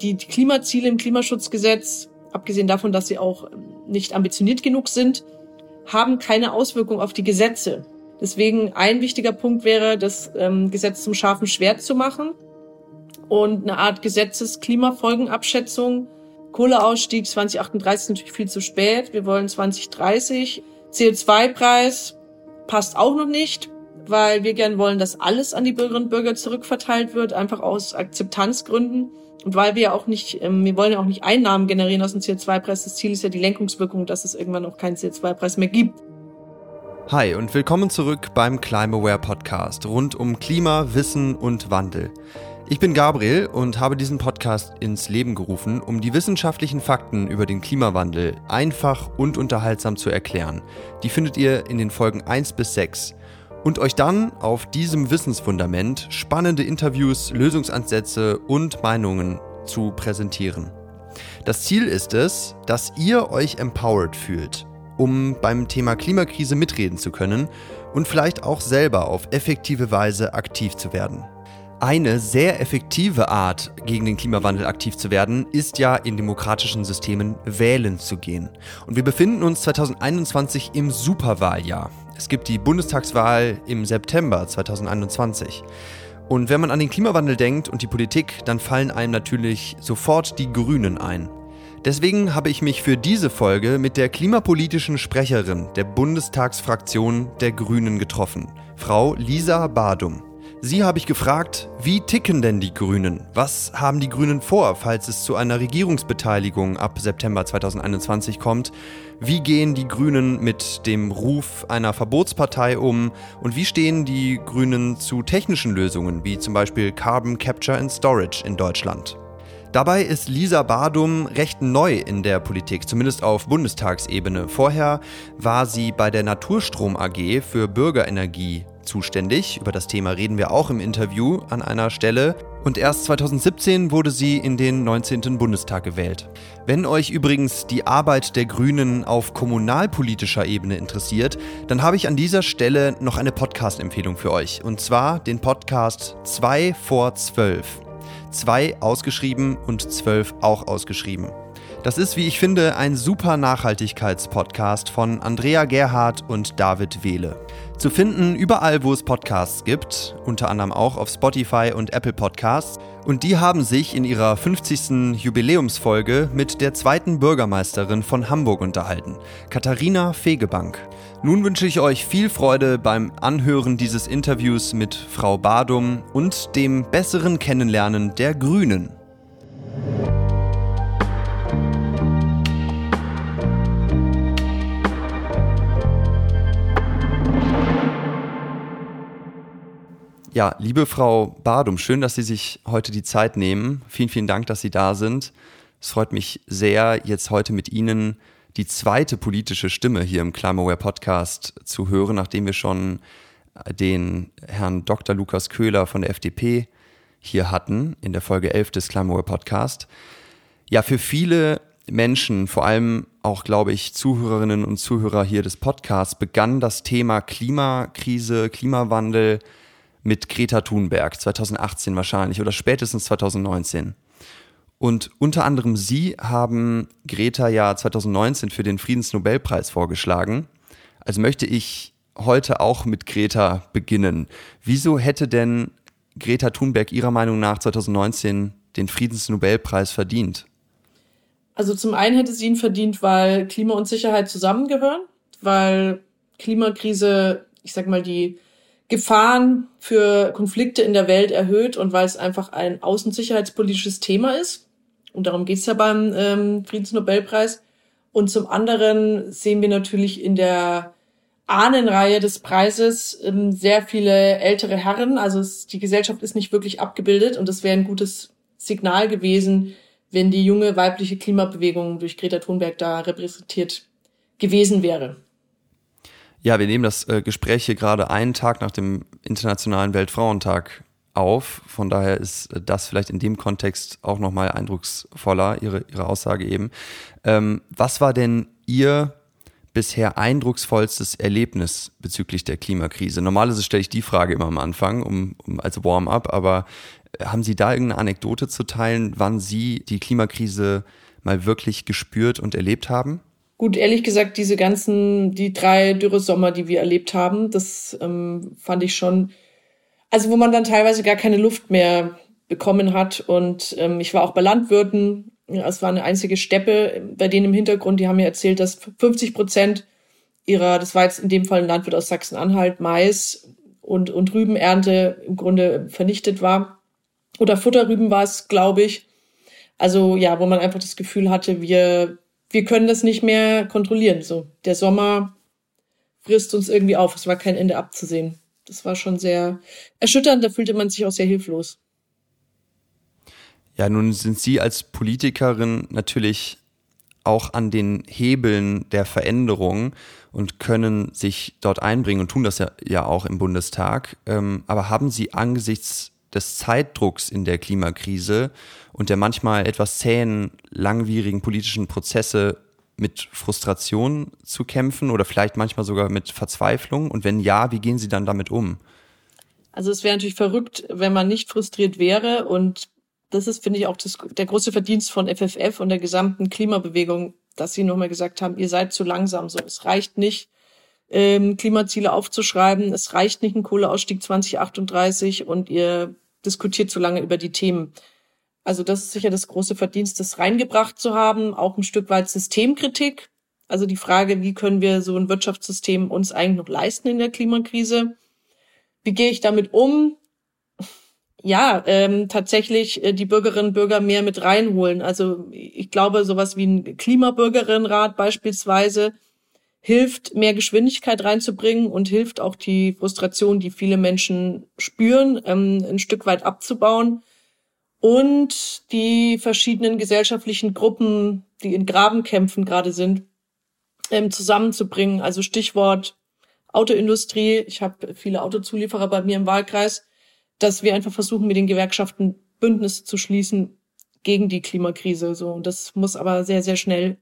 Die Klimaziele im Klimaschutzgesetz, abgesehen davon, dass sie auch nicht ambitioniert genug sind, haben keine Auswirkung auf die Gesetze. Deswegen ein wichtiger Punkt wäre, das ähm, Gesetz zum scharfen Schwert zu machen und eine Art Gesetzesklimafolgenabschätzung. Kohleausstieg 2038 ist natürlich viel zu spät. Wir wollen 2030. CO2-Preis passt auch noch nicht, weil wir gern wollen, dass alles an die Bürgerinnen und Bürger zurückverteilt wird, einfach aus Akzeptanzgründen. Und weil wir auch nicht, ähm, wir wollen ja auch nicht Einnahmen generieren aus dem CO2-Preis. Das Ziel ist ja die Lenkungswirkung, dass es irgendwann auch keinen CO2-Preis mehr gibt. Hi und willkommen zurück beim Climaware Podcast rund um Klima, Wissen und Wandel. Ich bin Gabriel und habe diesen Podcast ins Leben gerufen, um die wissenschaftlichen Fakten über den Klimawandel einfach und unterhaltsam zu erklären. Die findet ihr in den Folgen 1 bis 6 und euch dann auf diesem Wissensfundament spannende Interviews, Lösungsansätze und Meinungen zu präsentieren. Das Ziel ist es, dass ihr euch empowered fühlt um beim Thema Klimakrise mitreden zu können und vielleicht auch selber auf effektive Weise aktiv zu werden. Eine sehr effektive Art, gegen den Klimawandel aktiv zu werden, ist ja in demokratischen Systemen wählen zu gehen. Und wir befinden uns 2021 im Superwahljahr. Es gibt die Bundestagswahl im September 2021. Und wenn man an den Klimawandel denkt und die Politik, dann fallen einem natürlich sofort die Grünen ein. Deswegen habe ich mich für diese Folge mit der klimapolitischen Sprecherin der Bundestagsfraktion der Grünen getroffen, Frau Lisa Badum. Sie habe ich gefragt, wie ticken denn die Grünen? Was haben die Grünen vor, falls es zu einer Regierungsbeteiligung ab September 2021 kommt? Wie gehen die Grünen mit dem Ruf einer Verbotspartei um? Und wie stehen die Grünen zu technischen Lösungen, wie zum Beispiel Carbon Capture and Storage in Deutschland? Dabei ist Lisa Badum recht neu in der Politik, zumindest auf Bundestagsebene. Vorher war sie bei der Naturstrom AG für Bürgerenergie zuständig. Über das Thema reden wir auch im Interview an einer Stelle. Und erst 2017 wurde sie in den 19. Bundestag gewählt. Wenn euch übrigens die Arbeit der Grünen auf kommunalpolitischer Ebene interessiert, dann habe ich an dieser Stelle noch eine Podcast-Empfehlung für euch. Und zwar den Podcast 2 vor 12 zwei ausgeschrieben und zwölf auch ausgeschrieben. Das ist, wie ich finde, ein super Nachhaltigkeitspodcast von Andrea Gerhardt und David Wehle. Zu finden überall, wo es Podcasts gibt, unter anderem auch auf Spotify und Apple Podcasts. Und die haben sich in ihrer 50. Jubiläumsfolge mit der zweiten Bürgermeisterin von Hamburg unterhalten, Katharina Fegebank. Nun wünsche ich euch viel Freude beim Anhören dieses Interviews mit Frau Badum und dem besseren Kennenlernen der Grünen. Ja, liebe Frau Badum, schön, dass Sie sich heute die Zeit nehmen. Vielen, vielen Dank, dass Sie da sind. Es freut mich sehr, jetzt heute mit Ihnen die zweite politische Stimme hier im Climaware Podcast zu hören, nachdem wir schon den Herrn Dr. Lukas Köhler von der FDP hier hatten in der Folge 11 des Climaware Podcast. Ja, für viele Menschen, vor allem auch, glaube ich, Zuhörerinnen und Zuhörer hier des Podcasts, begann das Thema Klimakrise, Klimawandel mit Greta Thunberg 2018 wahrscheinlich oder spätestens 2019. Und unter anderem Sie haben Greta ja 2019 für den Friedensnobelpreis vorgeschlagen. Also möchte ich heute auch mit Greta beginnen. Wieso hätte denn Greta Thunberg Ihrer Meinung nach 2019 den Friedensnobelpreis verdient? Also zum einen hätte sie ihn verdient, weil Klima und Sicherheit zusammengehören, weil Klimakrise, ich sag mal, die Gefahren für Konflikte in der Welt erhöht und weil es einfach ein außensicherheitspolitisches Thema ist. Und darum geht's ja beim ähm, Friedensnobelpreis. Und zum anderen sehen wir natürlich in der Ahnenreihe des Preises ähm, sehr viele ältere Herren. Also es, die Gesellschaft ist nicht wirklich abgebildet und es wäre ein gutes Signal gewesen, wenn die junge weibliche Klimabewegung durch Greta Thunberg da repräsentiert gewesen wäre. Ja, wir nehmen das äh, Gespräch hier gerade einen Tag nach dem Internationalen Weltfrauentag auf. Von daher ist das vielleicht in dem Kontext auch nochmal eindrucksvoller, Ihre, Ihre Aussage eben. Ähm, was war denn Ihr bisher eindrucksvollstes Erlebnis bezüglich der Klimakrise? Normalerweise stelle ich die Frage immer am Anfang, um, um als Warm-up, aber Haben Sie da irgendeine Anekdote zu teilen, wann Sie die Klimakrise mal wirklich gespürt und erlebt haben? Gut, ehrlich gesagt, diese ganzen, die drei Dürresommer, die wir erlebt haben, das ähm, fand ich schon, also wo man dann teilweise gar keine Luft mehr bekommen hat. Und ähm, ich war auch bei Landwirten. Es war eine einzige Steppe bei denen im Hintergrund. Die haben mir erzählt, dass 50 Prozent ihrer, das war jetzt in dem Fall ein Landwirt aus Sachsen-Anhalt, Mais und, und Rübenernte im Grunde vernichtet war. Oder Futterrüben war es, glaube ich. Also ja, wo man einfach das Gefühl hatte, wir, wir können das nicht mehr kontrollieren. So, der Sommer frisst uns irgendwie auf. Es war kein Ende abzusehen. Das war schon sehr erschütternd. Da fühlte man sich auch sehr hilflos. Ja, nun sind Sie als Politikerin natürlich auch an den Hebeln der Veränderung und können sich dort einbringen und tun das ja, ja auch im Bundestag. Ähm, aber haben Sie angesichts des Zeitdrucks in der Klimakrise und der manchmal etwas zähen, langwierigen politischen Prozesse mit Frustration zu kämpfen oder vielleicht manchmal sogar mit Verzweiflung? Und wenn ja, wie gehen Sie dann damit um? Also es wäre natürlich verrückt, wenn man nicht frustriert wäre und das ist, finde ich, auch das, der große Verdienst von FFF und der gesamten Klimabewegung, dass sie nochmal gesagt haben, ihr seid zu langsam. So, es reicht nicht, ähm, Klimaziele aufzuschreiben. Es reicht nicht ein Kohleausstieg 2038 und ihr diskutiert zu lange über die Themen. Also das ist sicher das große Verdienst, das reingebracht zu haben, auch ein Stück weit Systemkritik. Also die Frage, wie können wir so ein Wirtschaftssystem uns eigentlich noch leisten in der Klimakrise? Wie gehe ich damit um? ja, ähm, tatsächlich äh, die Bürgerinnen und Bürger mehr mit reinholen. Also ich glaube, sowas wie ein Klimabürgerinnenrat beispielsweise hilft, mehr Geschwindigkeit reinzubringen und hilft auch die Frustration, die viele Menschen spüren, ähm, ein Stück weit abzubauen und die verschiedenen gesellschaftlichen Gruppen, die in Grabenkämpfen gerade sind, ähm, zusammenzubringen. Also Stichwort Autoindustrie. Ich habe viele Autozulieferer bei mir im Wahlkreis dass wir einfach versuchen, mit den Gewerkschaften Bündnisse zu schließen gegen die Klimakrise. So, und das muss aber sehr, sehr schnell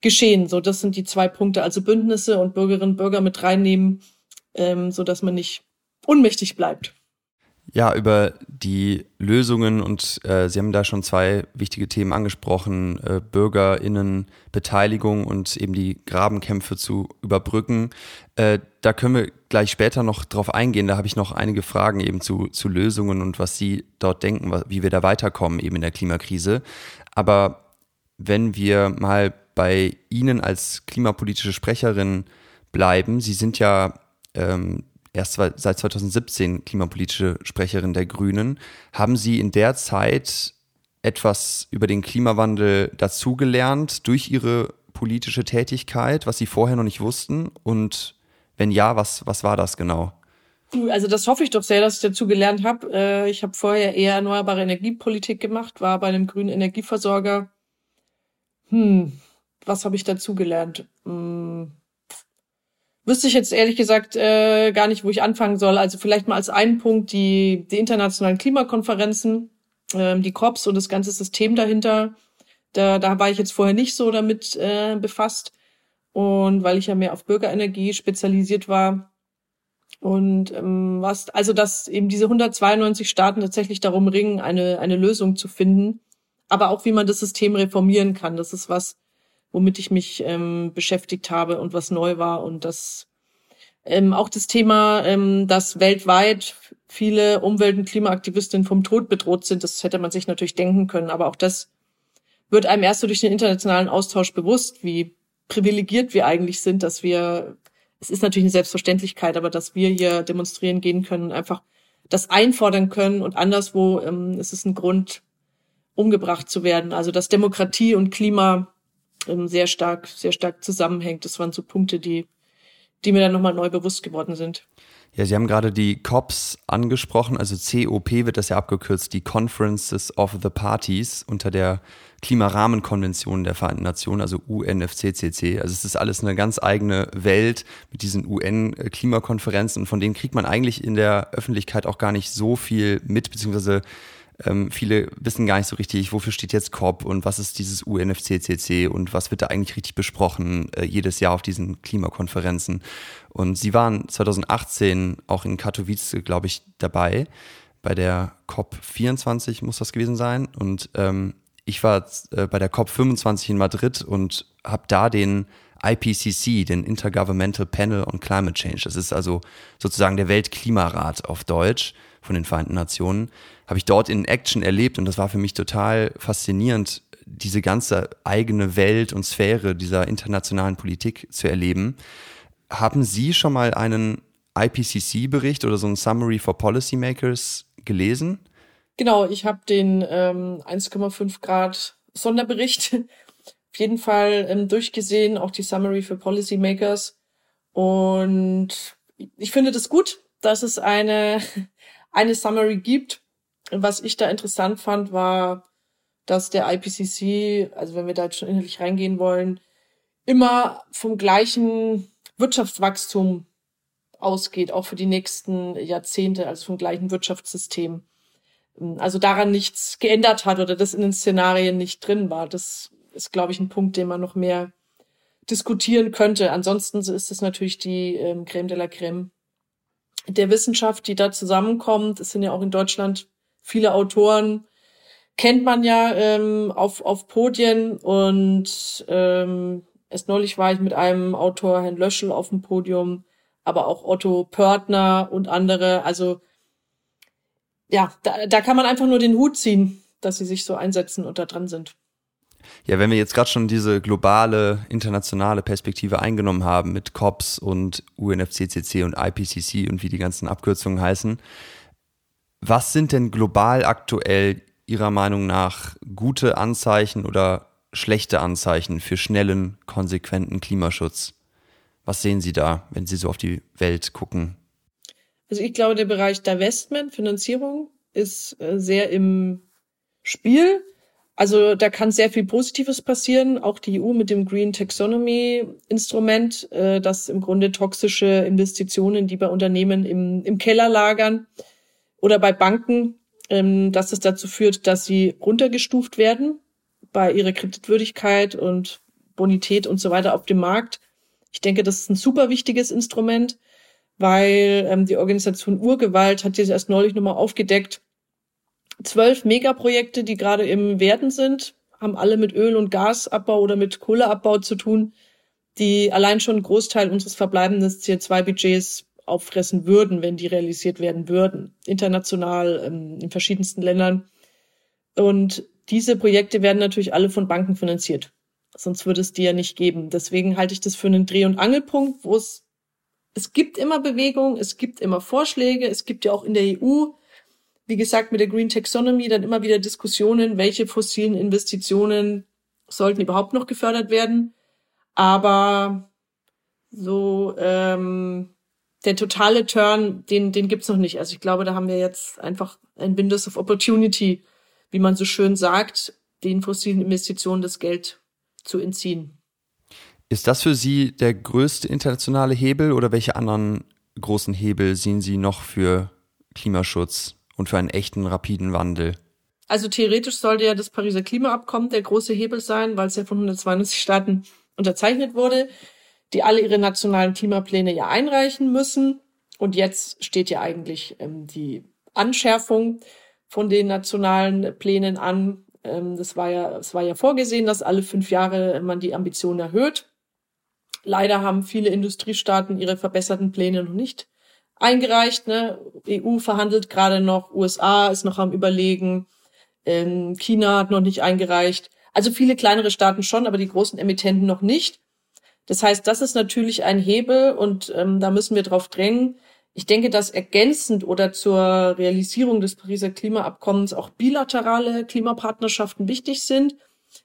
geschehen. So, das sind die zwei Punkte. Also Bündnisse und Bürgerinnen und Bürger mit reinnehmen, ähm, so dass man nicht unmächtig bleibt. Ja, über die Lösungen und äh, Sie haben da schon zwei wichtige Themen angesprochen, äh, Bürgerinnenbeteiligung und eben die Grabenkämpfe zu überbrücken. Äh, da können wir gleich später noch drauf eingehen. Da habe ich noch einige Fragen eben zu, zu Lösungen und was Sie dort denken, wie wir da weiterkommen eben in der Klimakrise. Aber wenn wir mal bei Ihnen als klimapolitische Sprecherin bleiben, Sie sind ja ähm, erst seit 2017 klimapolitische Sprecherin der Grünen. Haben Sie in der Zeit etwas über den Klimawandel dazugelernt durch Ihre politische Tätigkeit, was Sie vorher noch nicht wussten? Und wenn ja, was, was war das genau? Also das hoffe ich doch sehr, dass ich dazu gelernt habe. Äh, ich habe vorher eher erneuerbare Energiepolitik gemacht, war bei einem grünen Energieversorger. Hm, was habe ich dazu gelernt? Hm wüsste ich jetzt ehrlich gesagt äh, gar nicht, wo ich anfangen soll. Also vielleicht mal als einen Punkt die, die internationalen Klimakonferenzen, ähm, die COPs und das ganze System dahinter. Da, da war ich jetzt vorher nicht so damit äh, befasst. Und weil ich ja mehr auf Bürgerenergie spezialisiert war. Und ähm, was, also dass eben diese 192 Staaten tatsächlich darum ringen, eine, eine Lösung zu finden, aber auch wie man das System reformieren kann. Das ist was, womit ich mich ähm, beschäftigt habe und was neu war. Und das ähm, auch das Thema, ähm, dass weltweit viele Umwelt- und Klimaaktivistinnen vom Tod bedroht sind, das hätte man sich natürlich denken können. Aber auch das wird einem erst so durch den internationalen Austausch bewusst, wie privilegiert wir eigentlich sind, dass wir, es ist natürlich eine Selbstverständlichkeit, aber dass wir hier demonstrieren gehen können einfach das einfordern können und anderswo ähm, ist es ein Grund, umgebracht zu werden. Also dass Demokratie und Klima ähm, sehr stark, sehr stark zusammenhängt. Das waren so Punkte, die, die mir dann nochmal neu bewusst geworden sind. Ja, Sie haben gerade die COPs angesprochen, also COP wird das ja abgekürzt, die Conferences of the Parties unter der Klimarahmenkonvention der Vereinten Nationen, also UNFCCC. Also es ist alles eine ganz eigene Welt mit diesen UN-Klimakonferenzen und von denen kriegt man eigentlich in der Öffentlichkeit auch gar nicht so viel mit, beziehungsweise ähm, viele wissen gar nicht so richtig, wofür steht jetzt COP und was ist dieses UNFCCC und was wird da eigentlich richtig besprochen äh, jedes Jahr auf diesen Klimakonferenzen. Und sie waren 2018 auch in Katowice, glaube ich, dabei bei der COP24 muss das gewesen sein. Und ähm, ich war äh, bei der COP25 in Madrid und habe da den IPCC, den Intergovernmental Panel on Climate Change. Das ist also sozusagen der Weltklimarat auf Deutsch von den Vereinten Nationen. Habe ich dort in Action erlebt und das war für mich total faszinierend, diese ganze eigene Welt und Sphäre dieser internationalen Politik zu erleben. Haben Sie schon mal einen IPCC-Bericht oder so ein Summary for Policymakers gelesen? Genau, ich habe den ähm, 1,5 Grad Sonderbericht auf jeden Fall ähm, durchgesehen, auch die Summary for Policymakers. Und ich finde das gut, dass es eine, eine Summary gibt. Was ich da interessant fand, war, dass der IPCC, also wenn wir da jetzt schon inhaltlich reingehen wollen, immer vom gleichen Wirtschaftswachstum ausgeht, auch für die nächsten Jahrzehnte, also vom gleichen Wirtschaftssystem. Also daran nichts geändert hat oder das in den Szenarien nicht drin war. Das ist, glaube ich, ein Punkt, den man noch mehr diskutieren könnte. Ansonsten ist es natürlich die ähm, Creme de la Creme der Wissenschaft, die da zusammenkommt. Es sind ja auch in Deutschland viele Autoren, kennt man ja ähm, auf, auf Podien und ähm, erst neulich war ich mit einem Autor, Herrn Löschel, auf dem Podium, aber auch Otto Pörtner und andere. Also ja, da, da kann man einfach nur den Hut ziehen, dass sie sich so einsetzen und da dran sind. Ja, wenn wir jetzt gerade schon diese globale, internationale Perspektive eingenommen haben mit COPS und UNFCCC und IPCC und wie die ganzen Abkürzungen heißen, was sind denn global aktuell Ihrer Meinung nach gute Anzeichen oder schlechte Anzeichen für schnellen, konsequenten Klimaschutz? Was sehen Sie da, wenn Sie so auf die Welt gucken? Also ich glaube, der Bereich Divestment, Finanzierung, ist äh, sehr im Spiel. Also da kann sehr viel Positives passieren. Auch die EU mit dem Green Taxonomy Instrument, äh, das im Grunde toxische Investitionen, die bei Unternehmen im, im Keller lagern oder bei Banken ähm, dass es dazu führt, dass sie runtergestuft werden bei ihrer Kreditwürdigkeit und Bonität und so weiter auf dem Markt. Ich denke, das ist ein super wichtiges Instrument, weil ähm, die Organisation Urgewalt hat jetzt erst neulich nochmal aufgedeckt. Zwölf Megaprojekte, die gerade im Werden sind, haben alle mit Öl- und Gasabbau oder mit Kohleabbau zu tun, die allein schon einen Großteil unseres verbleibenden CO2-Budgets auffressen würden, wenn die realisiert werden würden, international ähm, in verschiedensten Ländern. Und diese Projekte werden natürlich alle von Banken finanziert. Sonst würde es die ja nicht geben. Deswegen halte ich das für einen Dreh- und Angelpunkt, wo es, es gibt immer Bewegung, es gibt immer Vorschläge, es gibt ja auch in der EU, wie gesagt, mit der Green Taxonomy dann immer wieder Diskussionen, welche fossilen Investitionen sollten überhaupt noch gefördert werden. Aber so ähm, der totale Turn, den, den gibt's noch nicht. Also ich glaube, da haben wir jetzt einfach ein Windows of Opportunity, wie man so schön sagt, den fossilen Investitionen das Geld zu entziehen. Ist das für Sie der größte internationale Hebel oder welche anderen großen Hebel sehen Sie noch für Klimaschutz und für einen echten rapiden Wandel? Also theoretisch sollte ja das Pariser Klimaabkommen der große Hebel sein, weil es ja von 192 Staaten unterzeichnet wurde die alle ihre nationalen Klimapläne ja einreichen müssen. Und jetzt steht ja eigentlich ähm, die Anschärfung von den nationalen Plänen an. Ähm, das war ja, es war ja vorgesehen, dass alle fünf Jahre man die Ambition erhöht. Leider haben viele Industriestaaten ihre verbesserten Pläne noch nicht eingereicht. Ne? EU verhandelt gerade noch, USA ist noch am Überlegen, ähm, China hat noch nicht eingereicht. Also viele kleinere Staaten schon, aber die großen Emittenten noch nicht. Das heißt, das ist natürlich ein Hebel und ähm, da müssen wir drauf drängen. Ich denke, dass ergänzend oder zur Realisierung des Pariser Klimaabkommens auch bilaterale Klimapartnerschaften wichtig sind.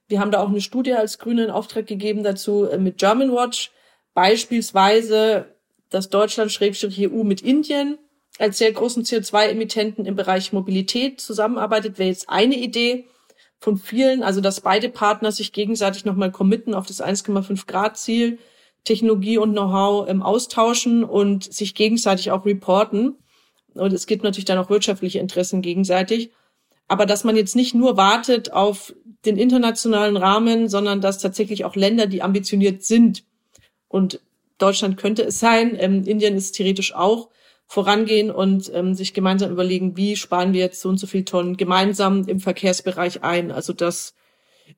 Wir haben da auch eine Studie als Grüne in Auftrag gegeben dazu äh, mit German Watch. Beispielsweise, dass Deutschland Schrägstrich EU mit Indien als sehr großen CO2-Emittenten im Bereich Mobilität zusammenarbeitet, wäre jetzt eine Idee von vielen, also dass beide Partner sich gegenseitig nochmal committen auf das 1,5 Grad Ziel, Technologie und Know-how ähm, austauschen und sich gegenseitig auch reporten. Und es gibt natürlich dann auch wirtschaftliche Interessen gegenseitig. Aber dass man jetzt nicht nur wartet auf den internationalen Rahmen, sondern dass tatsächlich auch Länder, die ambitioniert sind, und Deutschland könnte es sein, ähm, Indien ist theoretisch auch vorangehen und ähm, sich gemeinsam überlegen, wie sparen wir jetzt so und so viel Tonnen gemeinsam im Verkehrsbereich ein. Also das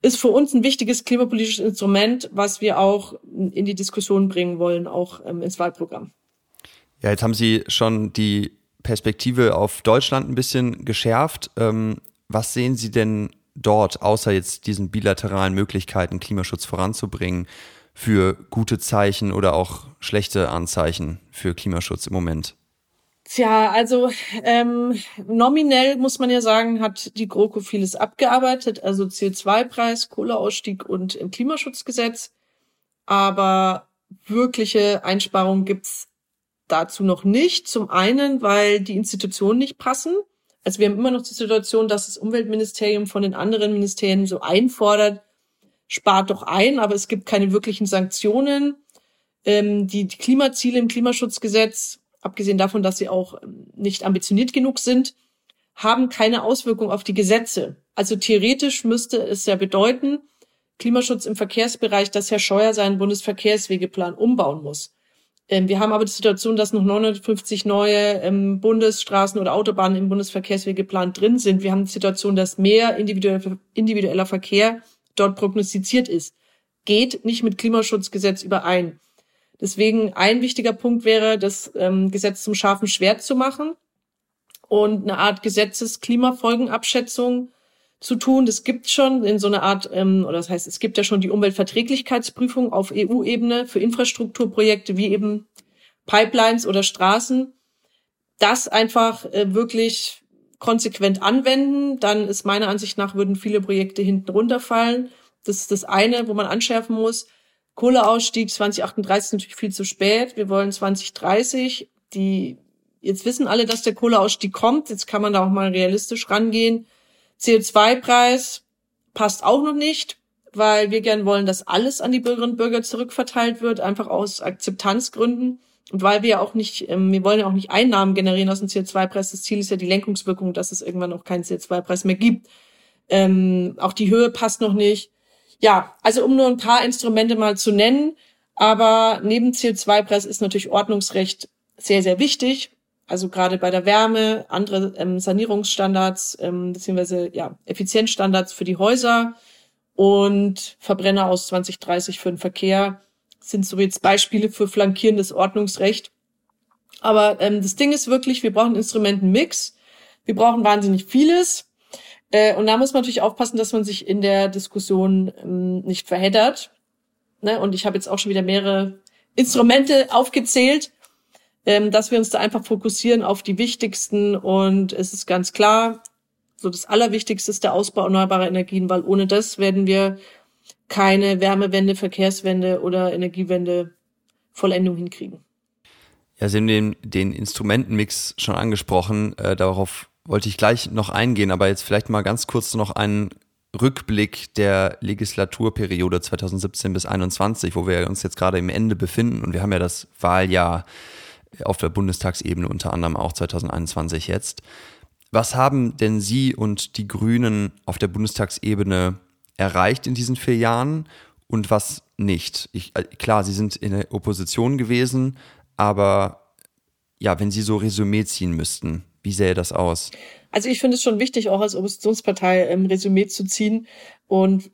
ist für uns ein wichtiges klimapolitisches Instrument, was wir auch in die Diskussion bringen wollen, auch ähm, ins Wahlprogramm. Ja, jetzt haben Sie schon die Perspektive auf Deutschland ein bisschen geschärft. Ähm, was sehen Sie denn dort, außer jetzt diesen bilateralen Möglichkeiten, Klimaschutz voranzubringen, für gute Zeichen oder auch schlechte Anzeichen für Klimaschutz im Moment? Tja, also ähm, nominell muss man ja sagen, hat die GroKo vieles abgearbeitet, also CO2-Preis, Kohleausstieg und im Klimaschutzgesetz. Aber wirkliche Einsparungen gibt's dazu noch nicht. Zum einen, weil die Institutionen nicht passen. Also wir haben immer noch die Situation, dass das Umweltministerium von den anderen Ministerien so einfordert, spart doch ein, aber es gibt keine wirklichen Sanktionen. Ähm, die, die Klimaziele im Klimaschutzgesetz, abgesehen davon, dass sie auch ähm, nicht ambitioniert genug sind, haben keine Auswirkung auf die Gesetze. Also theoretisch müsste es ja bedeuten, Klimaschutz im Verkehrsbereich, dass Herr Scheuer seinen Bundesverkehrswegeplan umbauen muss. Ähm, wir haben aber die Situation, dass noch 950 neue ähm, Bundesstraßen oder Autobahnen im Bundesverkehrswegeplan drin sind. Wir haben die Situation, dass mehr individueller Verkehr dort prognostiziert ist. Geht nicht mit Klimaschutzgesetz überein. Deswegen ein wichtiger Punkt wäre, das ähm, Gesetz zum scharfen Schwert zu machen und eine Art Gesetzesklimafolgenabschätzung zu tun. Das gibt schon in so einer Art, ähm, oder das heißt, es gibt ja schon die Umweltverträglichkeitsprüfung auf EU-Ebene für Infrastrukturprojekte wie eben Pipelines oder Straßen. Das einfach äh, wirklich konsequent anwenden, dann ist meiner Ansicht nach würden viele Projekte hinten runterfallen. Das ist das eine, wo man anschärfen muss. Kohleausstieg 2038 ist natürlich viel zu spät. Wir wollen 2030. Die, jetzt wissen alle, dass der Kohleausstieg kommt. Jetzt kann man da auch mal realistisch rangehen. CO2-Preis passt auch noch nicht, weil wir gern wollen, dass alles an die Bürgerinnen und Bürger zurückverteilt wird, einfach aus Akzeptanzgründen. Und weil wir ja auch nicht, ähm, wir wollen ja auch nicht Einnahmen generieren aus dem CO2-Preis. Das Ziel ist ja die Lenkungswirkung, dass es irgendwann auch keinen CO2-Preis mehr gibt. Ähm, auch die Höhe passt noch nicht. Ja, also um nur ein paar Instrumente mal zu nennen. Aber neben CO2-Preis ist natürlich Ordnungsrecht sehr, sehr wichtig also gerade bei der Wärme, andere ähm, Sanierungsstandards, ähm, beziehungsweise ja, Effizienzstandards für die Häuser und Verbrenner aus 2030 für den Verkehr sind so jetzt Beispiele für flankierendes Ordnungsrecht. Aber ähm, das Ding ist wirklich, wir brauchen Instrumentenmix, wir brauchen wahnsinnig vieles. Äh, und da muss man natürlich aufpassen, dass man sich in der Diskussion ähm, nicht verheddert. Ne? Und ich habe jetzt auch schon wieder mehrere Instrumente aufgezählt ähm, dass wir uns da einfach fokussieren auf die wichtigsten. Und es ist ganz klar, so das Allerwichtigste ist der Ausbau erneuerbarer Energien, weil ohne das werden wir keine Wärmewende, Verkehrswende oder Energiewende Vollendung hinkriegen. Ja, Sie haben den, den Instrumentenmix schon angesprochen. Äh, darauf wollte ich gleich noch eingehen, aber jetzt vielleicht mal ganz kurz noch einen Rückblick der Legislaturperiode 2017 bis 2021, wo wir uns jetzt gerade im Ende befinden und wir haben ja das Wahljahr auf der Bundestagsebene unter anderem auch 2021 jetzt. Was haben denn Sie und die Grünen auf der Bundestagsebene erreicht in diesen vier Jahren und was nicht? Ich, äh, klar, Sie sind in der Opposition gewesen, aber ja, wenn Sie so Resümee ziehen müssten, wie sähe das aus? Also ich finde es schon wichtig, auch als Oppositionspartei ähm, Resümee zu ziehen. Und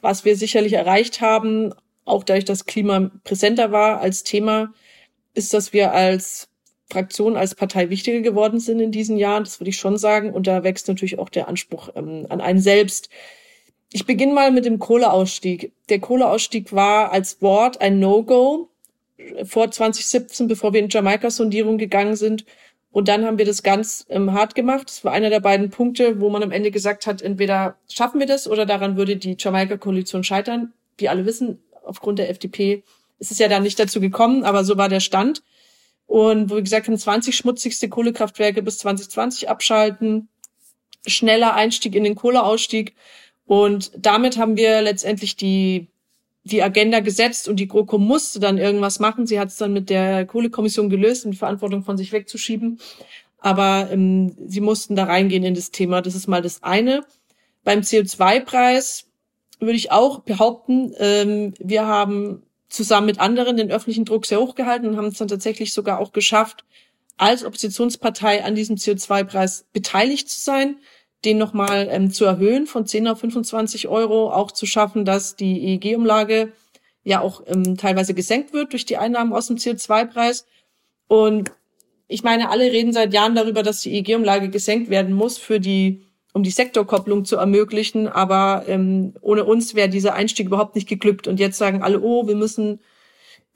was wir sicherlich erreicht haben, auch dadurch, dass Klima präsenter war als Thema, ist, dass wir als Fraktion, als Partei wichtiger geworden sind in diesen Jahren. Das würde ich schon sagen. Und da wächst natürlich auch der Anspruch ähm, an einen selbst. Ich beginne mal mit dem Kohleausstieg. Der Kohleausstieg war als Wort ein No-Go vor 2017, bevor wir in Jamaika-Sondierung gegangen sind. Und dann haben wir das ganz ähm, hart gemacht. Das war einer der beiden Punkte, wo man am Ende gesagt hat, entweder schaffen wir das oder daran würde die Jamaika-Koalition scheitern. Wie alle wissen, aufgrund der FDP es ist ja dann nicht dazu gekommen, aber so war der Stand. Und wo wir gesagt haben, 20 schmutzigste Kohlekraftwerke bis 2020 abschalten, schneller Einstieg in den Kohleausstieg. Und damit haben wir letztendlich die, die Agenda gesetzt und die GroKo musste dann irgendwas machen. Sie hat es dann mit der Kohlekommission gelöst, um die Verantwortung von sich wegzuschieben. Aber ähm, sie mussten da reingehen in das Thema. Das ist mal das eine. Beim CO2-Preis würde ich auch behaupten, ähm, wir haben zusammen mit anderen den öffentlichen Druck sehr hoch gehalten und haben es dann tatsächlich sogar auch geschafft, als Oppositionspartei an diesem CO2-Preis beteiligt zu sein, den nochmal ähm, zu erhöhen von 10 auf 25 Euro, auch zu schaffen, dass die EEG-Umlage ja auch ähm, teilweise gesenkt wird durch die Einnahmen aus dem CO2-Preis. Und ich meine, alle reden seit Jahren darüber, dass die EEG-Umlage gesenkt werden muss für die um die Sektorkopplung zu ermöglichen. Aber ähm, ohne uns wäre dieser Einstieg überhaupt nicht geglückt. Und jetzt sagen alle, oh, wir müssen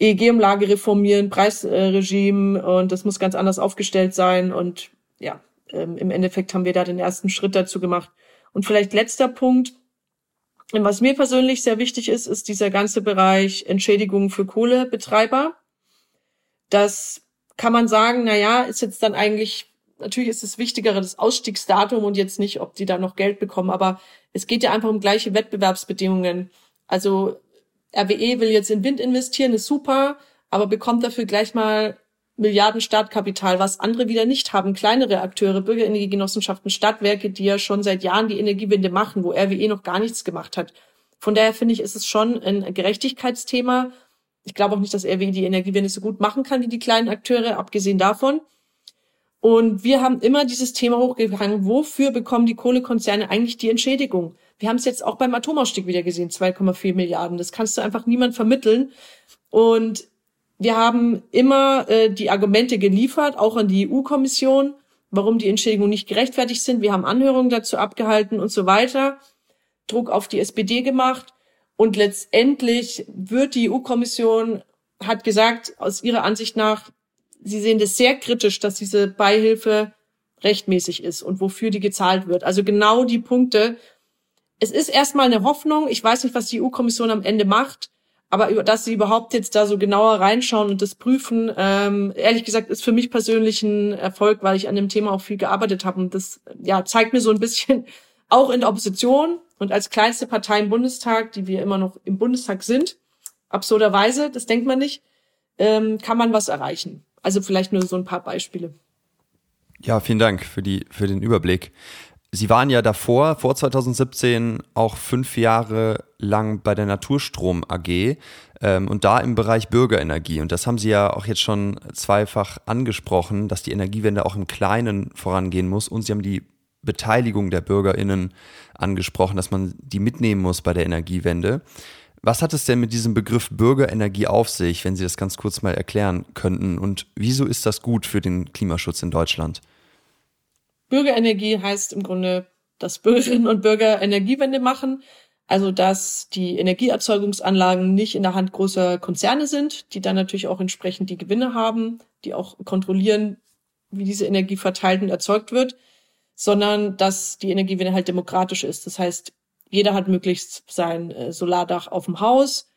EEG-Umlage reformieren, Preisregime und das muss ganz anders aufgestellt sein. Und ja, ähm, im Endeffekt haben wir da den ersten Schritt dazu gemacht. Und vielleicht letzter Punkt, was mir persönlich sehr wichtig ist, ist dieser ganze Bereich Entschädigung für Kohlebetreiber. Das kann man sagen, na ja, ist jetzt dann eigentlich natürlich ist es wichtigere das Ausstiegsdatum und jetzt nicht, ob die da noch Geld bekommen, aber es geht ja einfach um gleiche Wettbewerbsbedingungen. Also RWE will jetzt in Wind investieren, ist super, aber bekommt dafür gleich mal Milliarden Startkapital, was andere wieder nicht haben. Kleinere Akteure, Bürgerenergiegenossenschaften, Stadtwerke, die ja schon seit Jahren die Energiewende machen, wo RWE noch gar nichts gemacht hat. Von daher finde ich, ist es schon ein Gerechtigkeitsthema. Ich glaube auch nicht, dass RWE die Energiewende so gut machen kann wie die kleinen Akteure, abgesehen davon. Und wir haben immer dieses Thema hochgehangen, wofür bekommen die Kohlekonzerne eigentlich die Entschädigung? Wir haben es jetzt auch beim Atomausstieg wieder gesehen, 2,4 Milliarden. Das kannst du einfach niemand vermitteln. Und wir haben immer äh, die Argumente geliefert, auch an die EU-Kommission, warum die Entschädigungen nicht gerechtfertigt sind. Wir haben Anhörungen dazu abgehalten und so weiter. Druck auf die SPD gemacht. Und letztendlich wird die EU-Kommission, hat gesagt, aus ihrer Ansicht nach, Sie sehen das sehr kritisch, dass diese Beihilfe rechtmäßig ist und wofür die gezahlt wird. Also genau die Punkte. Es ist erstmal eine Hoffnung. Ich weiß nicht, was die EU-Kommission am Ende macht, aber dass sie überhaupt jetzt da so genauer reinschauen und das prüfen, ähm, ehrlich gesagt, ist für mich persönlich ein Erfolg, weil ich an dem Thema auch viel gearbeitet habe. Und das ja, zeigt mir so ein bisschen, auch in der Opposition und als kleinste Partei im Bundestag, die wir immer noch im Bundestag sind, absurderweise, das denkt man nicht, ähm, kann man was erreichen. Also vielleicht nur so ein paar Beispiele. Ja, vielen Dank für, die, für den Überblick. Sie waren ja davor, vor 2017, auch fünf Jahre lang bei der Naturstrom AG ähm, und da im Bereich Bürgerenergie. Und das haben Sie ja auch jetzt schon zweifach angesprochen, dass die Energiewende auch im Kleinen vorangehen muss. Und Sie haben die Beteiligung der BürgerInnen angesprochen, dass man die mitnehmen muss bei der Energiewende. Was hat es denn mit diesem Begriff Bürgerenergie auf sich, wenn Sie das ganz kurz mal erklären könnten? Und wieso ist das gut für den Klimaschutz in Deutschland? Bürgerenergie heißt im Grunde, dass Bürgerinnen und Bürger Energiewende machen. Also, dass die Energieerzeugungsanlagen nicht in der Hand großer Konzerne sind, die dann natürlich auch entsprechend die Gewinne haben, die auch kontrollieren, wie diese Energie verteilt und erzeugt wird, sondern dass die Energiewende halt demokratisch ist. Das heißt, jeder hat möglichst sein äh, Solardach auf dem Haus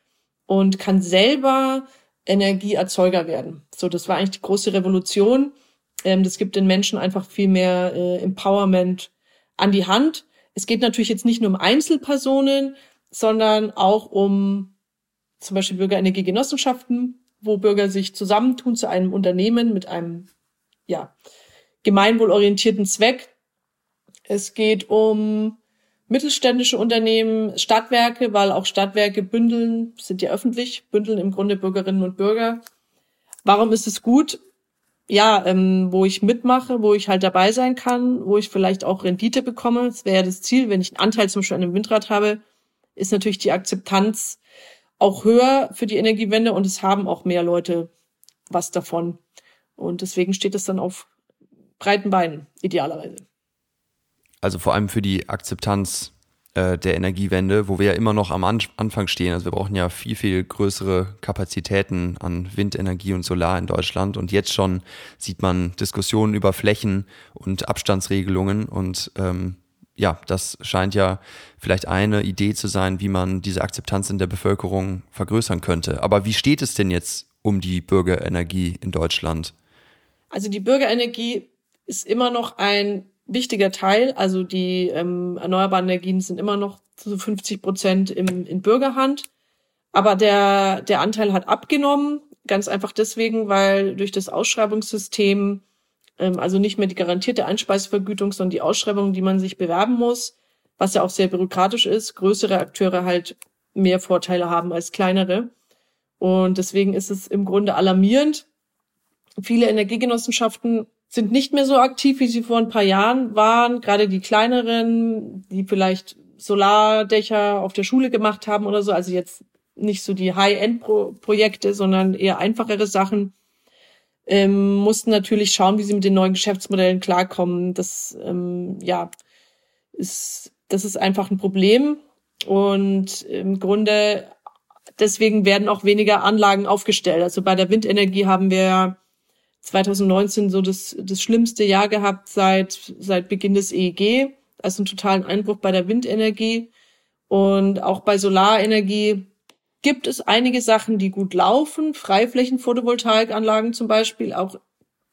und kann selber Energieerzeuger werden. So, das war eigentlich die große Revolution. Ähm, das gibt den Menschen einfach viel mehr äh, Empowerment an die Hand. Es geht natürlich jetzt nicht nur um Einzelpersonen, sondern auch um zum Beispiel Bürgerenergiegenossenschaften, wo Bürger sich zusammentun zu einem Unternehmen mit einem ja, gemeinwohlorientierten Zweck. Es geht um mittelständische Unternehmen, Stadtwerke, weil auch Stadtwerke bündeln, sind ja öffentlich, bündeln im Grunde Bürgerinnen und Bürger. Warum ist es gut? Ja, ähm, wo ich mitmache, wo ich halt dabei sein kann, wo ich vielleicht auch Rendite bekomme. Das wäre ja das Ziel, wenn ich einen Anteil zum Beispiel an einem Windrad habe, ist natürlich die Akzeptanz auch höher für die Energiewende und es haben auch mehr Leute was davon. Und deswegen steht es dann auf breiten Beinen, idealerweise also vor allem für die Akzeptanz äh, der Energiewende, wo wir ja immer noch am An Anfang stehen. Also wir brauchen ja viel, viel größere Kapazitäten an Windenergie und Solar in Deutschland. Und jetzt schon sieht man Diskussionen über Flächen und Abstandsregelungen. Und ähm, ja, das scheint ja vielleicht eine Idee zu sein, wie man diese Akzeptanz in der Bevölkerung vergrößern könnte. Aber wie steht es denn jetzt um die Bürgerenergie in Deutschland? Also die Bürgerenergie ist immer noch ein wichtiger Teil. Also die ähm, erneuerbaren Energien sind immer noch zu 50 Prozent im, in Bürgerhand. Aber der, der Anteil hat abgenommen, ganz einfach deswegen, weil durch das Ausschreibungssystem, ähm, also nicht mehr die garantierte Einspeisevergütung, sondern die Ausschreibung, die man sich bewerben muss, was ja auch sehr bürokratisch ist, größere Akteure halt mehr Vorteile haben als kleinere. Und deswegen ist es im Grunde alarmierend, Viele Energiegenossenschaften sind nicht mehr so aktiv, wie sie vor ein paar Jahren waren. Gerade die kleineren, die vielleicht Solardächer auf der Schule gemacht haben oder so. Also jetzt nicht so die High-End-Projekte, sondern eher einfachere Sachen. Ähm, mussten natürlich schauen, wie sie mit den neuen Geschäftsmodellen klarkommen. Das, ähm, ja, ist, das ist einfach ein Problem. Und im Grunde deswegen werden auch weniger Anlagen aufgestellt. Also bei der Windenergie haben wir 2019 so das, das schlimmste Jahr gehabt seit, seit Beginn des EEG. Also einen totalen Einbruch bei der Windenergie. Und auch bei Solarenergie gibt es einige Sachen, die gut laufen. Freiflächen-Photovoltaikanlagen zum Beispiel, auch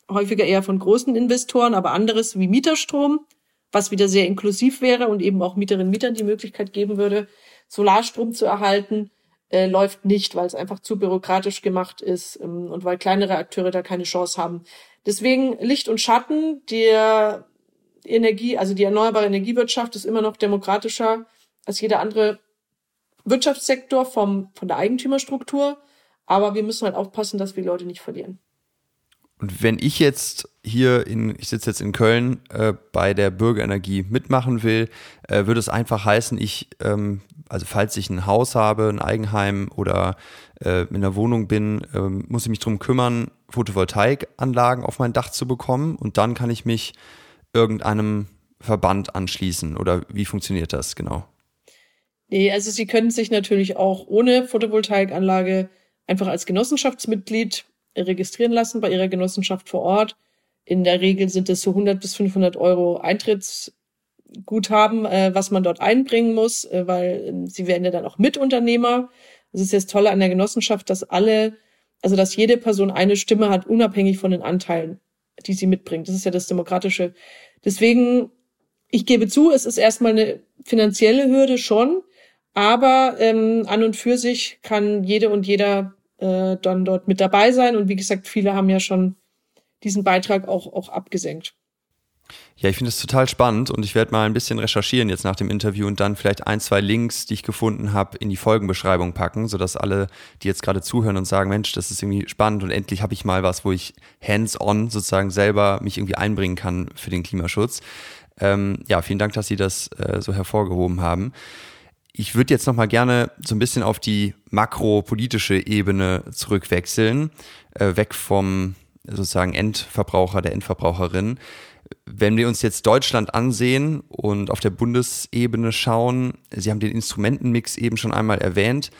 häufiger eher von großen Investoren, aber anderes wie Mieterstrom, was wieder sehr inklusiv wäre und eben auch Mieterinnen und Mietern die Möglichkeit geben würde, Solarstrom zu erhalten äh, läuft nicht, weil es einfach zu bürokratisch gemacht ist ähm, und weil kleinere Akteure da keine Chance haben. Deswegen Licht und Schatten der Energie, also die erneuerbare Energiewirtschaft ist immer noch demokratischer als jeder andere Wirtschaftssektor vom, von der Eigentümerstruktur. Aber wir müssen halt aufpassen, dass wir Leute nicht verlieren. Und wenn ich jetzt hier in, ich sitze jetzt in Köln, äh, bei der Bürgerenergie mitmachen will, äh, würde es einfach heißen, ich, ähm, also falls ich ein Haus habe, ein Eigenheim oder äh, in einer Wohnung bin, äh, muss ich mich drum kümmern, Photovoltaikanlagen auf mein Dach zu bekommen und dann kann ich mich irgendeinem Verband anschließen oder wie funktioniert das genau? Nee, also Sie können sich natürlich auch ohne Photovoltaikanlage einfach als Genossenschaftsmitglied registrieren lassen bei ihrer Genossenschaft vor Ort. In der Regel sind es so 100 bis 500 Euro Eintrittsguthaben, äh, was man dort einbringen muss, äh, weil äh, sie werden ja dann auch Mitunternehmer. Das ist jetzt tolle an der Genossenschaft, dass alle, also dass jede Person eine Stimme hat, unabhängig von den Anteilen, die sie mitbringt. Das ist ja das Demokratische. Deswegen, ich gebe zu, es ist erstmal eine finanzielle Hürde schon, aber ähm, an und für sich kann jede und jeder äh, dann dort mit dabei sein. Und wie gesagt, viele haben ja schon diesen Beitrag auch, auch abgesenkt. Ja, ich finde es total spannend und ich werde mal ein bisschen recherchieren jetzt nach dem Interview und dann vielleicht ein, zwei Links, die ich gefunden habe, in die Folgenbeschreibung packen, sodass alle, die jetzt gerade zuhören und sagen, Mensch, das ist irgendwie spannend und endlich habe ich mal was, wo ich hands-on sozusagen selber mich irgendwie einbringen kann für den Klimaschutz. Ähm, ja, vielen Dank, dass Sie das äh, so hervorgehoben haben. Ich würde jetzt noch mal gerne so ein bisschen auf die makropolitische Ebene zurückwechseln, äh, weg vom sozusagen Endverbraucher, der Endverbraucherin. Wenn wir uns jetzt Deutschland ansehen und auf der Bundesebene schauen, Sie haben den Instrumentenmix eben schon einmal erwähnt,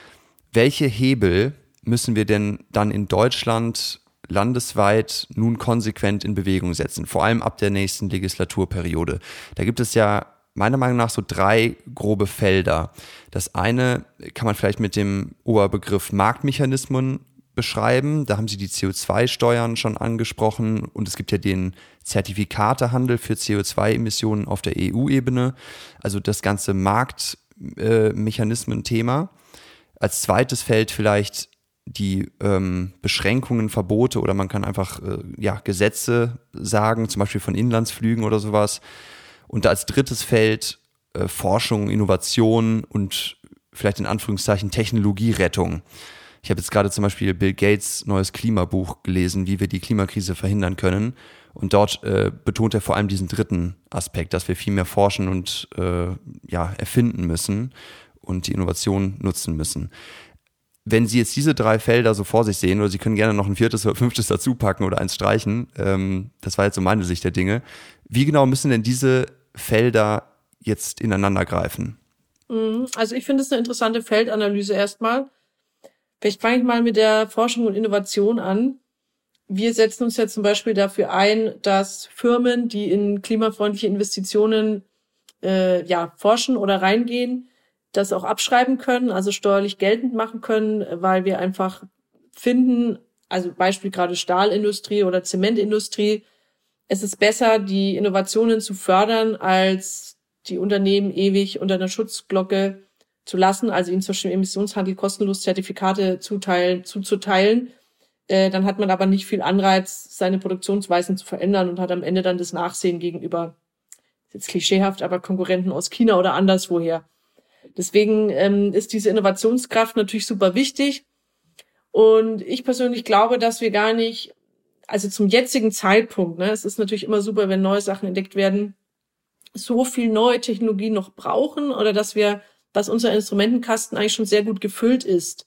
welche Hebel müssen wir denn dann in Deutschland landesweit nun konsequent in Bewegung setzen, vor allem ab der nächsten Legislaturperiode? Da gibt es ja meiner Meinung nach so drei grobe Felder. Das eine kann man vielleicht mit dem Oberbegriff Marktmechanismen beschreiben. Da haben Sie die CO2-Steuern schon angesprochen und es gibt ja den Zertifikatehandel für CO2-Emissionen auf der EU-Ebene. Also das ganze Marktmechanismen-Thema. Als zweites Feld vielleicht die ähm, Beschränkungen, Verbote oder man kann einfach äh, ja, Gesetze sagen, zum Beispiel von Inlandsflügen oder sowas. Und als drittes Feld äh, Forschung, Innovation und vielleicht in Anführungszeichen Technologierettung. Ich habe jetzt gerade zum Beispiel Bill Gates neues Klimabuch gelesen, wie wir die Klimakrise verhindern können. Und dort äh, betont er vor allem diesen dritten Aspekt, dass wir viel mehr forschen und äh, ja, erfinden müssen und die Innovation nutzen müssen. Wenn Sie jetzt diese drei Felder so vor sich sehen, oder Sie können gerne noch ein viertes oder fünftes dazu packen oder eins streichen, ähm, das war jetzt so meine Sicht der Dinge. Wie genau müssen denn diese Felder jetzt ineinander greifen? Mhm. Also ich finde es eine interessante Feldanalyse erstmal. Vielleicht fange ich mal mit der Forschung und Innovation an. Wir setzen uns ja zum Beispiel dafür ein, dass Firmen, die in klimafreundliche Investitionen äh, ja, forschen oder reingehen, das auch abschreiben können, also steuerlich geltend machen können, weil wir einfach finden, also Beispiel gerade Stahlindustrie oder Zementindustrie, es ist besser, die Innovationen zu fördern, als die Unternehmen ewig unter einer Schutzglocke zu lassen, also ihnen zum Beispiel im Emissionshandel kostenlos Zertifikate zuteilen, zuzuteilen. Äh, dann hat man aber nicht viel Anreiz, seine Produktionsweisen zu verändern und hat am Ende dann das Nachsehen gegenüber, jetzt klischeehaft, aber Konkurrenten aus China oder anderswoher. Deswegen ähm, ist diese Innovationskraft natürlich super wichtig. Und ich persönlich glaube, dass wir gar nicht also zum jetzigen Zeitpunkt, ne, es ist natürlich immer super, wenn neue Sachen entdeckt werden, so viel neue Technologie noch brauchen oder dass wir, dass unser Instrumentenkasten eigentlich schon sehr gut gefüllt ist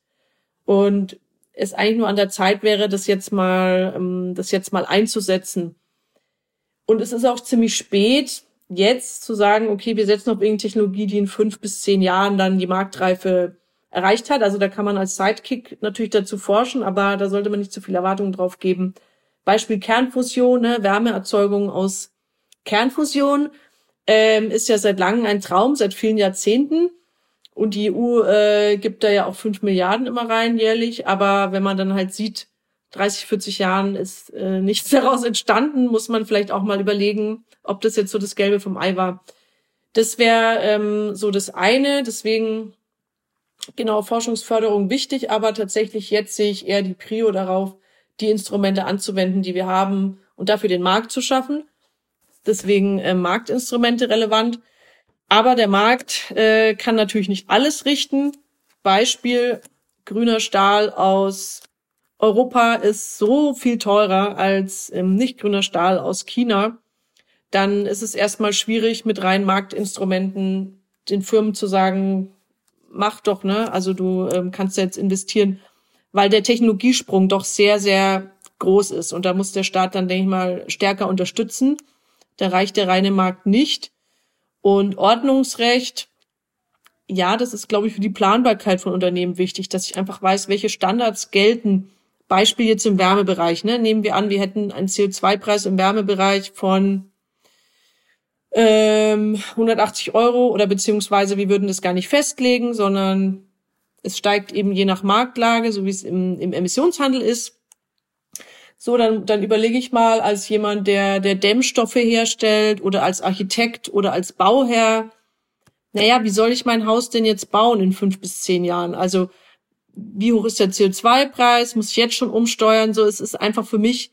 und es eigentlich nur an der Zeit wäre, das jetzt mal, ähm, das jetzt mal einzusetzen. Und es ist auch ziemlich spät, jetzt zu sagen, okay, wir setzen auf irgendeine Technologie, die in fünf bis zehn Jahren dann die Marktreife erreicht hat. Also da kann man als Sidekick natürlich dazu forschen, aber da sollte man nicht zu viel Erwartungen drauf geben. Beispiel Kernfusion, ne, Wärmeerzeugung aus Kernfusion ähm, ist ja seit langem ein Traum, seit vielen Jahrzehnten. Und die EU äh, gibt da ja auch fünf Milliarden immer rein jährlich. Aber wenn man dann halt sieht, 30, 40 Jahren ist äh, nichts daraus entstanden, muss man vielleicht auch mal überlegen, ob das jetzt so das Gelbe vom Ei war. Das wäre ähm, so das eine. Deswegen genau Forschungsförderung wichtig, aber tatsächlich jetzt sehe ich eher die Prio darauf, die Instrumente anzuwenden, die wir haben und dafür den Markt zu schaffen. Deswegen äh, Marktinstrumente relevant. Aber der Markt äh, kann natürlich nicht alles richten. Beispiel grüner Stahl aus Europa ist so viel teurer als ähm, nicht grüner Stahl aus China. Dann ist es erstmal schwierig, mit reinen Marktinstrumenten den Firmen zu sagen, mach doch, ne? Also du ähm, kannst jetzt investieren, weil der Technologiesprung doch sehr, sehr groß ist. Und da muss der Staat dann, denke ich mal, stärker unterstützen. Da reicht der reine Markt nicht. Und Ordnungsrecht, ja, das ist, glaube ich, für die Planbarkeit von Unternehmen wichtig, dass ich einfach weiß, welche Standards gelten. Beispiel jetzt im Wärmebereich. Ne? Nehmen wir an, wir hätten einen CO2-Preis im Wärmebereich von ähm, 180 Euro oder beziehungsweise wir würden das gar nicht festlegen, sondern es steigt eben je nach Marktlage, so wie es im, im Emissionshandel ist. So, dann, dann überlege ich mal als jemand, der, der Dämmstoffe herstellt oder als Architekt oder als Bauherr, naja, wie soll ich mein Haus denn jetzt bauen in fünf bis zehn Jahren? Also, wie hoch ist der CO2-Preis? Muss ich jetzt schon umsteuern? So, es ist einfach für mich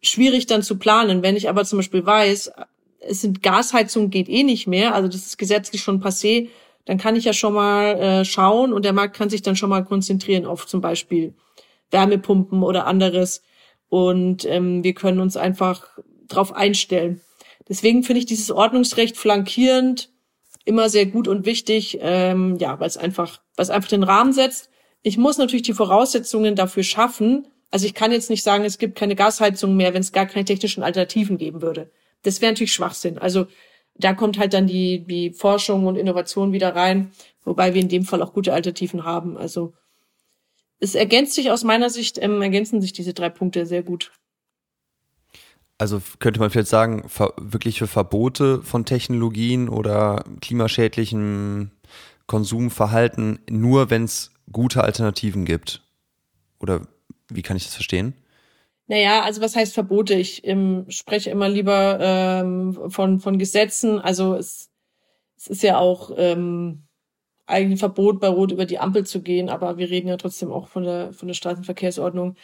schwierig dann zu planen. Wenn ich aber zum Beispiel weiß, es sind Gasheizungen geht eh nicht mehr, also das ist gesetzlich schon passé, dann kann ich ja schon mal äh, schauen und der Markt kann sich dann schon mal konzentrieren auf zum Beispiel Wärmepumpen oder anderes und ähm, wir können uns einfach drauf einstellen. Deswegen finde ich dieses Ordnungsrecht flankierend immer sehr gut und wichtig, ähm, ja, weil es einfach, weil es einfach den Rahmen setzt. Ich muss natürlich die Voraussetzungen dafür schaffen. Also ich kann jetzt nicht sagen, es gibt keine Gasheizung mehr, wenn es gar keine technischen Alternativen geben würde. Das wäre natürlich Schwachsinn. Also da kommt halt dann die, die Forschung und Innovation wieder rein, wobei wir in dem Fall auch gute Alternativen haben. Also es ergänzt sich aus meiner Sicht, ähm, ergänzen sich diese drei Punkte sehr gut. Also könnte man vielleicht sagen, wirkliche Verbote von Technologien oder klimaschädlichem Konsumverhalten nur, wenn es gute Alternativen gibt? Oder wie kann ich das verstehen? Naja, also was heißt Verbote? Ich ähm, spreche immer lieber ähm, von, von Gesetzen. Also es, es ist ja auch ähm, eigentlich ein Verbot, bei Rot über die Ampel zu gehen, aber wir reden ja trotzdem auch von der, von der Straßenverkehrsordnung.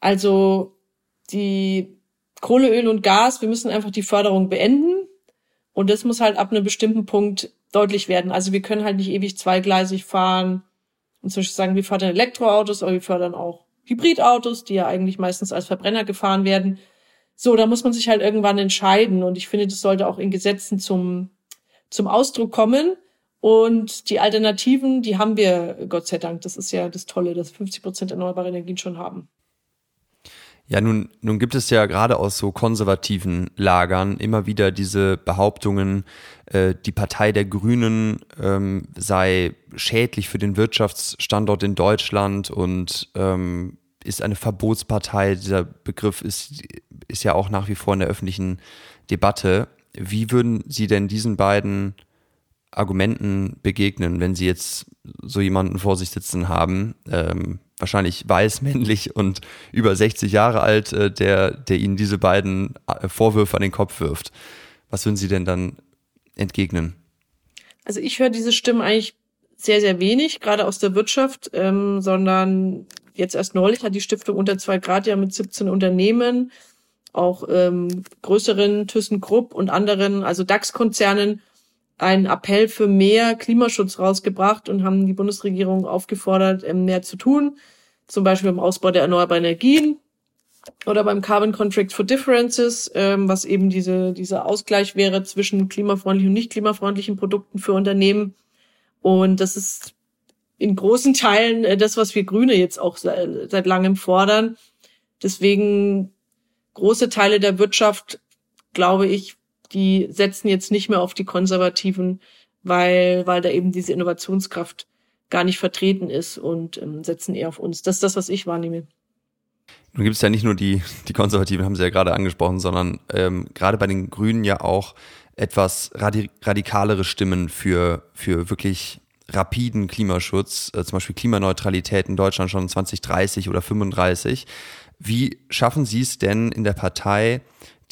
Also die Kohle, Öl und Gas, wir müssen einfach die Förderung beenden. Und das muss halt ab einem bestimmten Punkt deutlich werden. Also wir können halt nicht ewig zweigleisig fahren und zum Beispiel sagen, wir fördern Elektroautos, aber wir fördern auch Hybridautos, die ja eigentlich meistens als Verbrenner gefahren werden. So, da muss man sich halt irgendwann entscheiden. Und ich finde, das sollte auch in Gesetzen zum, zum Ausdruck kommen. Und die Alternativen, die haben wir, Gott sei Dank. Das ist ja das Tolle, dass 50 Prozent erneuerbare Energien schon haben. Ja, nun, nun gibt es ja gerade aus so konservativen Lagern immer wieder diese Behauptungen, äh, die Partei der Grünen ähm, sei schädlich für den Wirtschaftsstandort in Deutschland und ähm, ist eine Verbotspartei. Dieser Begriff ist, ist ja auch nach wie vor in der öffentlichen Debatte. Wie würden Sie denn diesen beiden Argumenten begegnen, wenn Sie jetzt so jemanden vor sich sitzen haben? Ähm, wahrscheinlich weiß, männlich und über 60 Jahre alt, äh, der, der Ihnen diese beiden äh, Vorwürfe an den Kopf wirft. Was würden Sie denn dann entgegnen? Also ich höre diese Stimmen eigentlich sehr, sehr wenig, gerade aus der Wirtschaft, ähm, sondern jetzt erst neulich hat die Stiftung unter zwei Grad ja mit 17 Unternehmen, auch ähm, größeren ThyssenKrupp und anderen, also DAX-Konzernen, einen Appell für mehr Klimaschutz rausgebracht und haben die Bundesregierung aufgefordert, ähm, mehr zu tun, zum Beispiel im Ausbau der erneuerbaren Energien. oder beim Carbon Contract for Differences, ähm, was eben diese, dieser Ausgleich wäre zwischen klimafreundlichen und nicht klimafreundlichen Produkten für Unternehmen. Und das ist in großen Teilen äh, das, was wir Grüne jetzt auch seit, seit langem fordern. Deswegen große Teile der Wirtschaft, glaube ich, die setzen jetzt nicht mehr auf die Konservativen, weil, weil da eben diese Innovationskraft gar nicht vertreten ist und ähm, setzen eher auf uns. Das ist das, was ich wahrnehme. Nun gibt es ja nicht nur die, die Konservativen, haben Sie ja gerade angesprochen, sondern ähm, gerade bei den Grünen ja auch etwas radikalere Stimmen für, für wirklich rapiden Klimaschutz, äh, zum Beispiel Klimaneutralität in Deutschland schon 2030 oder 35. Wie schaffen Sie es denn in der Partei,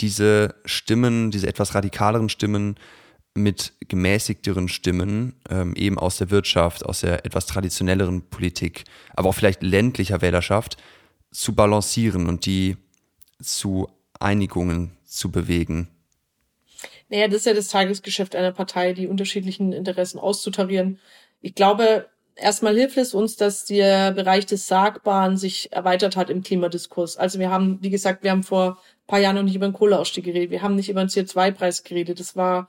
diese Stimmen, diese etwas radikaleren Stimmen mit gemäßigteren Stimmen, ähm, eben aus der Wirtschaft, aus der etwas traditionelleren Politik, aber auch vielleicht ländlicher Wählerschaft, zu balancieren und die zu Einigungen zu bewegen? Naja, das ist ja das Tagesgeschäft einer Partei, die unterschiedlichen Interessen auszutarieren. Ich glaube, erstmal hilft es uns, dass der Bereich des Sagbaren sich erweitert hat im Klimadiskurs. Also wir haben, wie gesagt, wir haben vor ein paar Jahren noch nicht über den Kohleausstieg geredet. Wir haben nicht über den CO2-Preis geredet. Das war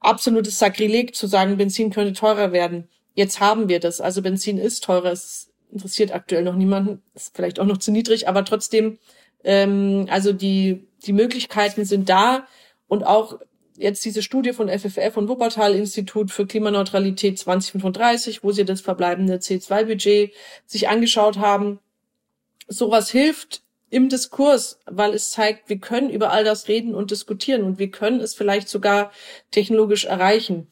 absolutes Sakrileg zu sagen, Benzin könnte teurer werden. Jetzt haben wir das. Also Benzin ist teurer. Es interessiert aktuell noch niemanden. Ist vielleicht auch noch zu niedrig, aber trotzdem, ähm, also die, die Möglichkeiten sind da und auch jetzt diese Studie von FFF und Wuppertal Institut für Klimaneutralität 2035, wo sie das verbleibende C2-Budget sich angeschaut haben. Sowas hilft im Diskurs, weil es zeigt, wir können über all das reden und diskutieren und wir können es vielleicht sogar technologisch erreichen.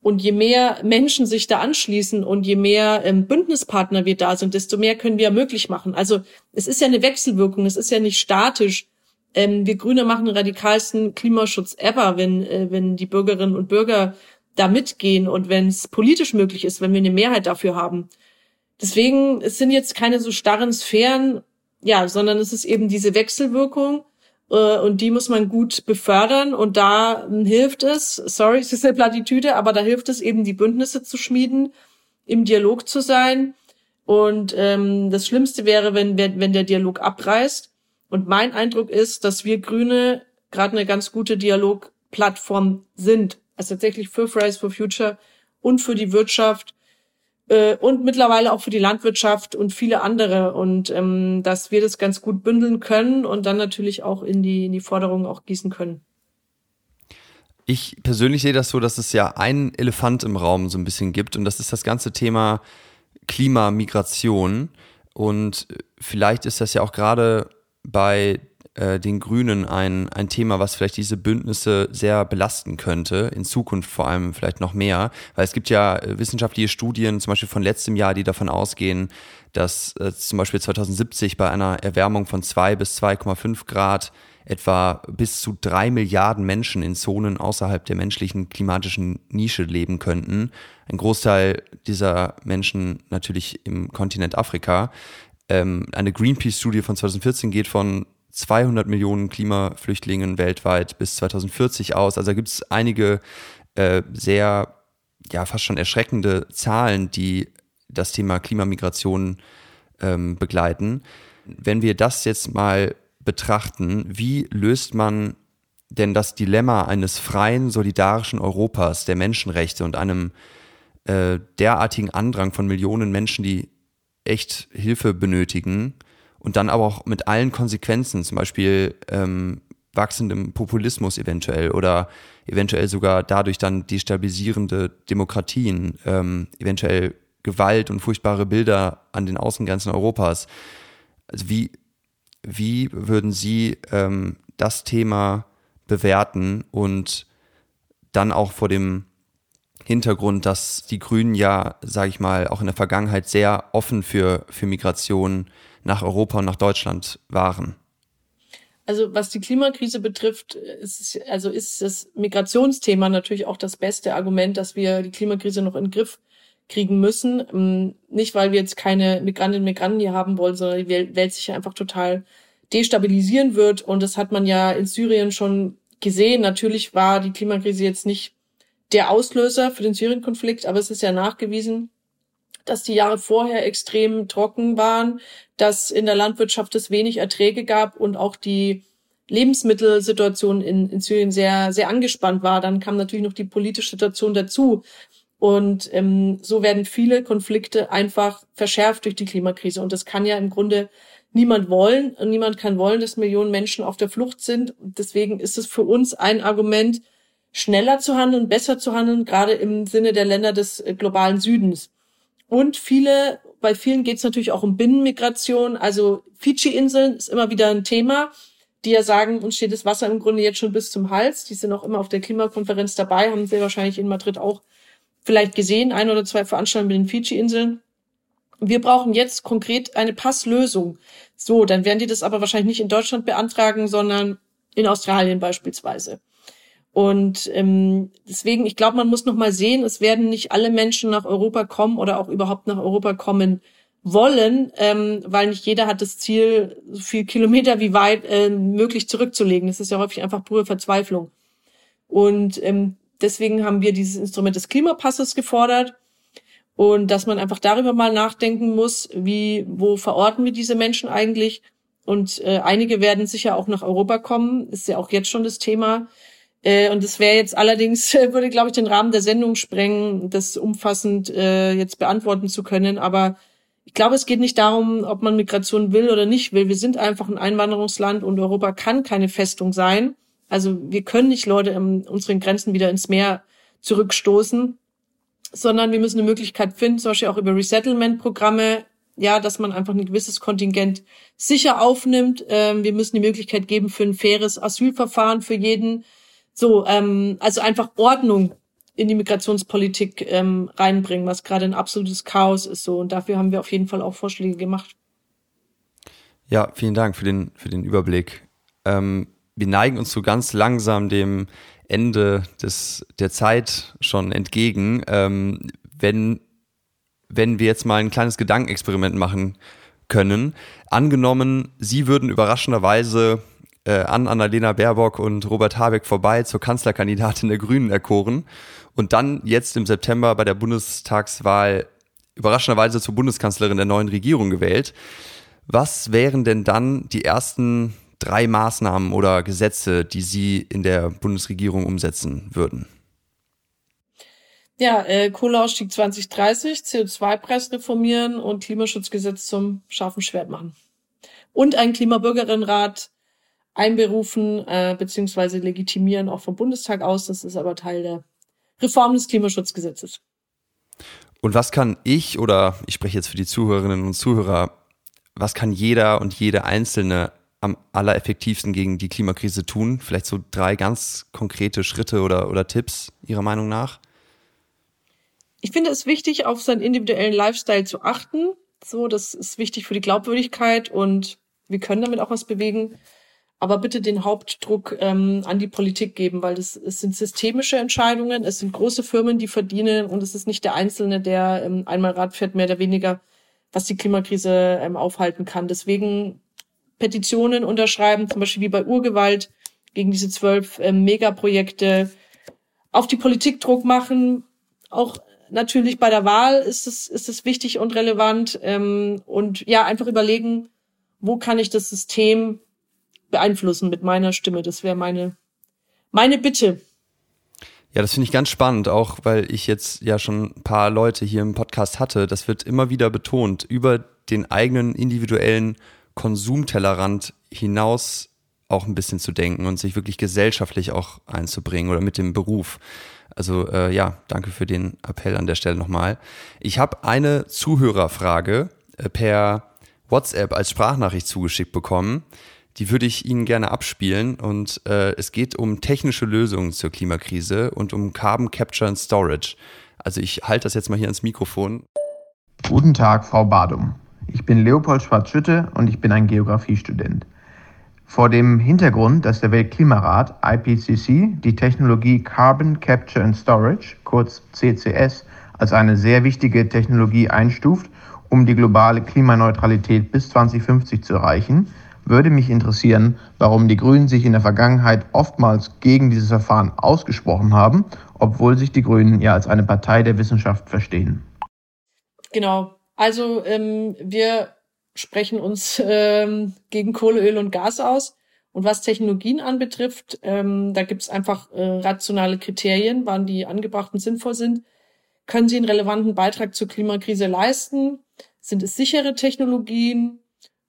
Und je mehr Menschen sich da anschließen und je mehr ähm, Bündnispartner wir da sind, desto mehr können wir möglich machen. Also es ist ja eine Wechselwirkung, es ist ja nicht statisch ähm, wir Grüne machen den radikalsten Klimaschutz ever, wenn, äh, wenn die Bürgerinnen und Bürger da mitgehen und wenn es politisch möglich ist, wenn wir eine Mehrheit dafür haben. Deswegen, es sind jetzt keine so starren Sphären, ja, sondern es ist eben diese Wechselwirkung äh, und die muss man gut befördern und da äh, hilft es, sorry, es ist eine Plattitüde, aber da hilft es eben, die Bündnisse zu schmieden, im Dialog zu sein und ähm, das Schlimmste wäre, wenn, wenn, wenn der Dialog abreißt und mein Eindruck ist, dass wir Grüne gerade eine ganz gute Dialogplattform sind. Also tatsächlich für Fridays for Future und für die Wirtschaft äh, und mittlerweile auch für die Landwirtschaft und viele andere. Und ähm, dass wir das ganz gut bündeln können und dann natürlich auch in die, in die Forderungen auch gießen können. Ich persönlich sehe das so, dass es ja einen Elefant im Raum so ein bisschen gibt und das ist das ganze Thema Klimamigration. Und vielleicht ist das ja auch gerade bei äh, den Grünen ein, ein Thema, was vielleicht diese Bündnisse sehr belasten könnte, in Zukunft vor allem vielleicht noch mehr, weil es gibt ja äh, wissenschaftliche Studien, zum Beispiel von letztem Jahr, die davon ausgehen, dass äh, zum Beispiel 2070 bei einer Erwärmung von zwei bis 2,5 Grad etwa bis zu drei Milliarden Menschen in Zonen außerhalb der menschlichen klimatischen Nische leben könnten. Ein Großteil dieser Menschen natürlich im Kontinent Afrika. Ähm, eine Greenpeace-Studie von 2014 geht von 200 Millionen Klimaflüchtlingen weltweit bis 2040 aus. Also da gibt es einige äh, sehr, ja, fast schon erschreckende Zahlen, die das Thema Klimamigration ähm, begleiten. Wenn wir das jetzt mal betrachten, wie löst man denn das Dilemma eines freien, solidarischen Europas der Menschenrechte und einem äh, derartigen Andrang von Millionen Menschen, die echt Hilfe benötigen und dann aber auch mit allen Konsequenzen, zum Beispiel ähm, wachsendem Populismus eventuell oder eventuell sogar dadurch dann destabilisierende Demokratien, ähm, eventuell Gewalt und furchtbare Bilder an den Außengrenzen Europas. Also wie, wie würden Sie ähm, das Thema bewerten und dann auch vor dem Hintergrund, dass die Grünen ja, sage ich mal, auch in der Vergangenheit sehr offen für, für Migration nach Europa und nach Deutschland waren. Also was die Klimakrise betrifft, ist, also ist das Migrationsthema natürlich auch das beste Argument, dass wir die Klimakrise noch in den Griff kriegen müssen. Ähm, nicht, weil wir jetzt keine Migrantinnen und Migranten hier haben wollen, sondern die Welt sich einfach total destabilisieren wird. Und das hat man ja in Syrien schon gesehen. Natürlich war die Klimakrise jetzt nicht der Auslöser für den Syrien-Konflikt, aber es ist ja nachgewiesen, dass die Jahre vorher extrem trocken waren, dass in der Landwirtschaft es wenig Erträge gab und auch die Lebensmittelsituation in, in Syrien sehr, sehr angespannt war. Dann kam natürlich noch die politische Situation dazu. Und ähm, so werden viele Konflikte einfach verschärft durch die Klimakrise. Und das kann ja im Grunde niemand wollen. Und niemand kann wollen, dass Millionen Menschen auf der Flucht sind. deswegen ist es für uns ein Argument, schneller zu handeln, besser zu handeln, gerade im Sinne der Länder des äh, globalen Südens. Und viele, bei vielen geht es natürlich auch um Binnenmigration. Also Fidschi-Inseln ist immer wieder ein Thema, die ja sagen, uns steht das Wasser im Grunde jetzt schon bis zum Hals. Die sind auch immer auf der Klimakonferenz dabei, haben sie wahrscheinlich in Madrid auch vielleicht gesehen, ein oder zwei Veranstaltungen mit den Fidschi-Inseln. Wir brauchen jetzt konkret eine Passlösung. So, dann werden die das aber wahrscheinlich nicht in Deutschland beantragen, sondern in Australien beispielsweise. Und ähm, deswegen, ich glaube, man muss noch mal sehen, es werden nicht alle Menschen nach Europa kommen oder auch überhaupt nach Europa kommen wollen, ähm, weil nicht jeder hat das Ziel, so viel Kilometer wie weit äh, möglich zurückzulegen. Das ist ja häufig einfach pure Verzweiflung. Und ähm, deswegen haben wir dieses Instrument des Klimapasses gefordert und dass man einfach darüber mal nachdenken muss, wie, wo verorten wir diese Menschen eigentlich? Und äh, einige werden sicher auch nach Europa kommen, ist ja auch jetzt schon das Thema. Äh, und es wäre jetzt allerdings, würde, glaube ich, den Rahmen der Sendung sprengen, das umfassend äh, jetzt beantworten zu können. Aber ich glaube, es geht nicht darum, ob man Migration will oder nicht will. Wir sind einfach ein Einwanderungsland und Europa kann keine Festung sein. Also wir können nicht Leute in unseren Grenzen wieder ins Meer zurückstoßen, sondern wir müssen eine Möglichkeit finden, zum Beispiel auch über Resettlement-Programme, ja, dass man einfach ein gewisses Kontingent sicher aufnimmt. Ähm, wir müssen die Möglichkeit geben für ein faires Asylverfahren für jeden so, ähm, also einfach Ordnung in die Migrationspolitik ähm, reinbringen, was gerade ein absolutes Chaos ist so. Und dafür haben wir auf jeden Fall auch Vorschläge gemacht. Ja, vielen Dank für den, für den Überblick. Ähm, wir neigen uns so ganz langsam dem Ende des, der Zeit schon entgegen. Ähm, wenn, wenn wir jetzt mal ein kleines Gedankenexperiment machen können. Angenommen, Sie würden überraschenderweise äh, an Annalena Baerbock und Robert Habeck vorbei zur Kanzlerkandidatin der Grünen erkoren und dann jetzt im September bei der Bundestagswahl überraschenderweise zur Bundeskanzlerin der neuen Regierung gewählt. Was wären denn dann die ersten drei Maßnahmen oder Gesetze, die Sie in der Bundesregierung umsetzen würden? Ja, äh, Kohleausstieg 2030, CO2-Preis reformieren und Klimaschutzgesetz zum scharfen Schwert machen. Und ein Klimabürgerinnenrat einberufen äh, beziehungsweise legitimieren auch vom Bundestag aus. Das ist aber Teil der Reform des Klimaschutzgesetzes. Und was kann ich oder ich spreche jetzt für die Zuhörerinnen und Zuhörer, was kann jeder und jede Einzelne am allereffektivsten gegen die Klimakrise tun? Vielleicht so drei ganz konkrete Schritte oder, oder Tipps Ihrer Meinung nach? Ich finde es wichtig, auf seinen individuellen Lifestyle zu achten. So, das ist wichtig für die Glaubwürdigkeit und wir können damit auch was bewegen aber bitte den Hauptdruck ähm, an die Politik geben, weil das, es sind systemische Entscheidungen, es sind große Firmen, die verdienen und es ist nicht der Einzelne, der ähm, einmal Rad fährt, mehr oder weniger, was die Klimakrise ähm, aufhalten kann. Deswegen Petitionen unterschreiben, zum Beispiel wie bei Urgewalt gegen diese zwölf ähm, Megaprojekte, auf die Politik Druck machen, auch natürlich bei der Wahl ist es, ist es wichtig und relevant ähm, und ja, einfach überlegen, wo kann ich das System beeinflussen mit meiner Stimme. Das wäre meine, meine Bitte. Ja, das finde ich ganz spannend, auch weil ich jetzt ja schon ein paar Leute hier im Podcast hatte. Das wird immer wieder betont, über den eigenen individuellen Konsumtellerrand hinaus auch ein bisschen zu denken und sich wirklich gesellschaftlich auch einzubringen oder mit dem Beruf. Also äh, ja, danke für den Appell an der Stelle nochmal. Ich habe eine Zuhörerfrage äh, per WhatsApp als Sprachnachricht zugeschickt bekommen. Die würde ich Ihnen gerne abspielen. Und äh, es geht um technische Lösungen zur Klimakrise und um Carbon Capture and Storage. Also ich halte das jetzt mal hier ans Mikrofon. Guten Tag, Frau Badum. Ich bin Leopold Schwarz-Schütte und ich bin ein Geografiestudent. Vor dem Hintergrund, dass der Weltklimarat IPCC die Technologie Carbon Capture and Storage, kurz CCS, als eine sehr wichtige Technologie einstuft, um die globale Klimaneutralität bis 2050 zu erreichen, würde mich interessieren, warum die Grünen sich in der Vergangenheit oftmals gegen dieses Verfahren ausgesprochen haben, obwohl sich die Grünen ja als eine Partei der Wissenschaft verstehen. genau. Also ähm, wir sprechen uns ähm, gegen Kohle, Öl und Gas aus. Und was Technologien anbetrifft, ähm, da gibt es einfach äh, rationale Kriterien, wann die angebracht und sinnvoll sind. Können sie einen relevanten Beitrag zur Klimakrise leisten? Sind es sichere Technologien?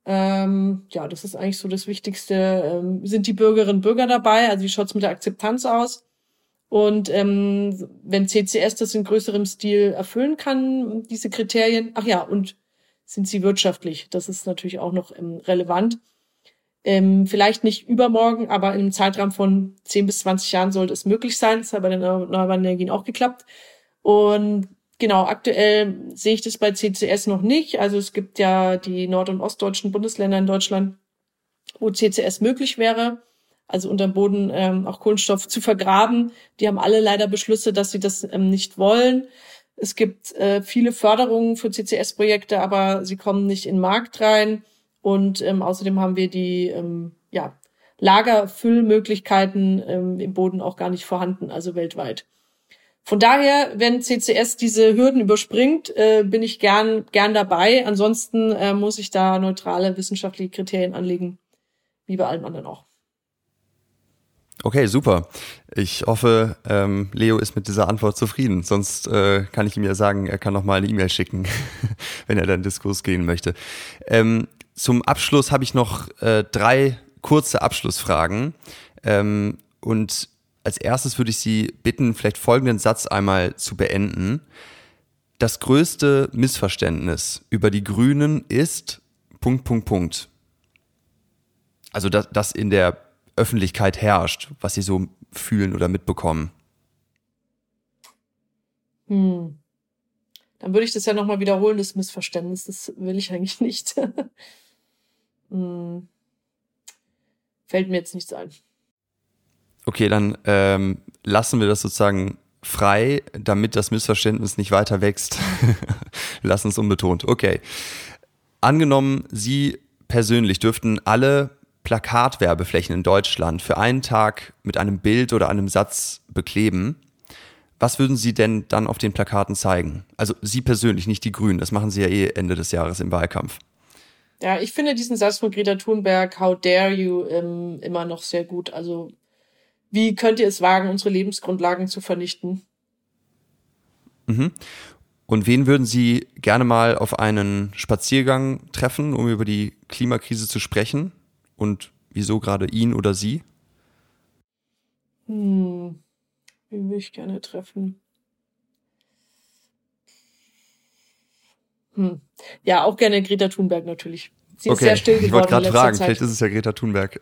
Ähm, ja, das ist eigentlich so das Wichtigste. Ähm, sind die Bürgerinnen und Bürger dabei? Also wie schaut's mit der Akzeptanz aus? Und ähm, wenn CCS das in größerem Stil erfüllen kann, diese Kriterien, ach ja, und sind sie wirtschaftlich? Das ist natürlich auch noch ähm, relevant. Ähm, vielleicht nicht übermorgen, aber im Zeitraum von 10 bis 20 Jahren sollte es möglich sein. Das hat bei den erneuerbaren Energien auch geklappt. Und Genau, aktuell sehe ich das bei CCS noch nicht. Also es gibt ja die nord- und ostdeutschen Bundesländer in Deutschland, wo CCS möglich wäre, also unter dem Boden ähm, auch Kohlenstoff zu vergraben. Die haben alle leider Beschlüsse, dass sie das ähm, nicht wollen. Es gibt äh, viele Förderungen für CCS-Projekte, aber sie kommen nicht in den Markt rein. Und ähm, außerdem haben wir die ähm, ja, Lagerfüllmöglichkeiten ähm, im Boden auch gar nicht vorhanden, also weltweit. Von daher, wenn CCS diese Hürden überspringt, äh, bin ich gern, gern dabei. Ansonsten äh, muss ich da neutrale wissenschaftliche Kriterien anlegen, wie bei allem anderen auch. Okay, super. Ich hoffe, ähm, Leo ist mit dieser Antwort zufrieden. Sonst äh, kann ich ihm ja sagen, er kann noch mal eine E-Mail schicken, wenn er dann Diskurs gehen möchte. Ähm, zum Abschluss habe ich noch äh, drei kurze Abschlussfragen. Ähm, und als erstes würde ich Sie bitten, vielleicht folgenden Satz einmal zu beenden. Das größte Missverständnis über die Grünen ist Punkt, Punkt, Punkt. Also das, das in der Öffentlichkeit herrscht, was Sie so fühlen oder mitbekommen. Hm. Dann würde ich das ja nochmal wiederholen, das Missverständnis. Das will ich eigentlich nicht. hm. Fällt mir jetzt nichts ein. Okay, dann ähm, lassen wir das sozusagen frei, damit das Missverständnis nicht weiter wächst. lassen es unbetont. Okay. Angenommen, Sie persönlich dürften alle Plakatwerbeflächen in Deutschland für einen Tag mit einem Bild oder einem Satz bekleben. Was würden Sie denn dann auf den Plakaten zeigen? Also Sie persönlich, nicht die Grünen. Das machen Sie ja eh Ende des Jahres im Wahlkampf. Ja, ich finde diesen Satz von Greta Thunberg, How dare you, ähm, immer noch sehr gut. Also wie könnt ihr es wagen, unsere Lebensgrundlagen zu vernichten? Mhm. Und wen würden Sie gerne mal auf einen Spaziergang treffen, um über die Klimakrise zu sprechen? Und wieso gerade ihn oder sie? Hm, wen würde ich gerne treffen? Hm. Ja, auch gerne Greta Thunberg natürlich. Sie okay. ist sehr still geworden. Ich wollte gerade fragen, vielleicht ist es ja Greta Thunberg.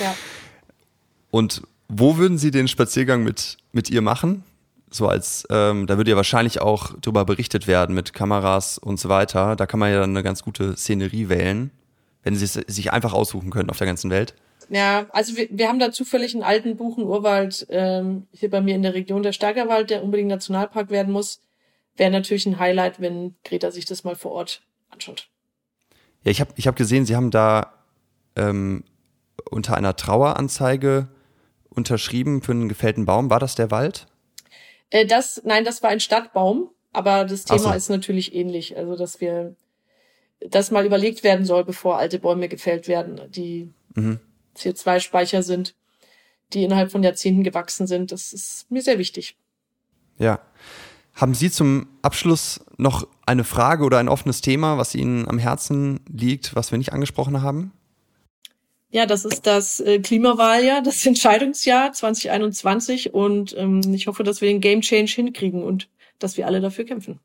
ja. Und wo würden Sie den Spaziergang mit, mit ihr machen? So als, ähm, da würde ja wahrscheinlich auch darüber berichtet werden mit Kameras und so weiter. Da kann man ja dann eine ganz gute Szenerie wählen, wenn Sie es sich einfach aussuchen können auf der ganzen Welt. Ja, also wir, wir haben da zufällig einen alten Buchen-Urwald ähm, hier bei mir in der Region, der Steigerwald, der unbedingt Nationalpark werden muss. Wäre natürlich ein Highlight, wenn Greta sich das mal vor Ort anschaut. Ja, ich habe ich hab gesehen, Sie haben da ähm, unter einer Traueranzeige unterschrieben für einen gefällten Baum. War das der Wald? Äh, das, nein, das war ein Stadtbaum, aber das Thema so. ist natürlich ähnlich. Also, dass wir, das mal überlegt werden soll, bevor alte Bäume gefällt werden, die mhm. CO2-Speicher sind, die innerhalb von Jahrzehnten gewachsen sind. Das ist mir sehr wichtig. Ja. Haben Sie zum Abschluss noch eine Frage oder ein offenes Thema, was Ihnen am Herzen liegt, was wir nicht angesprochen haben? Ja, das ist das äh, Klimawahljahr, das Entscheidungsjahr 2021 und ähm, ich hoffe, dass wir den Game Change hinkriegen und dass wir alle dafür kämpfen.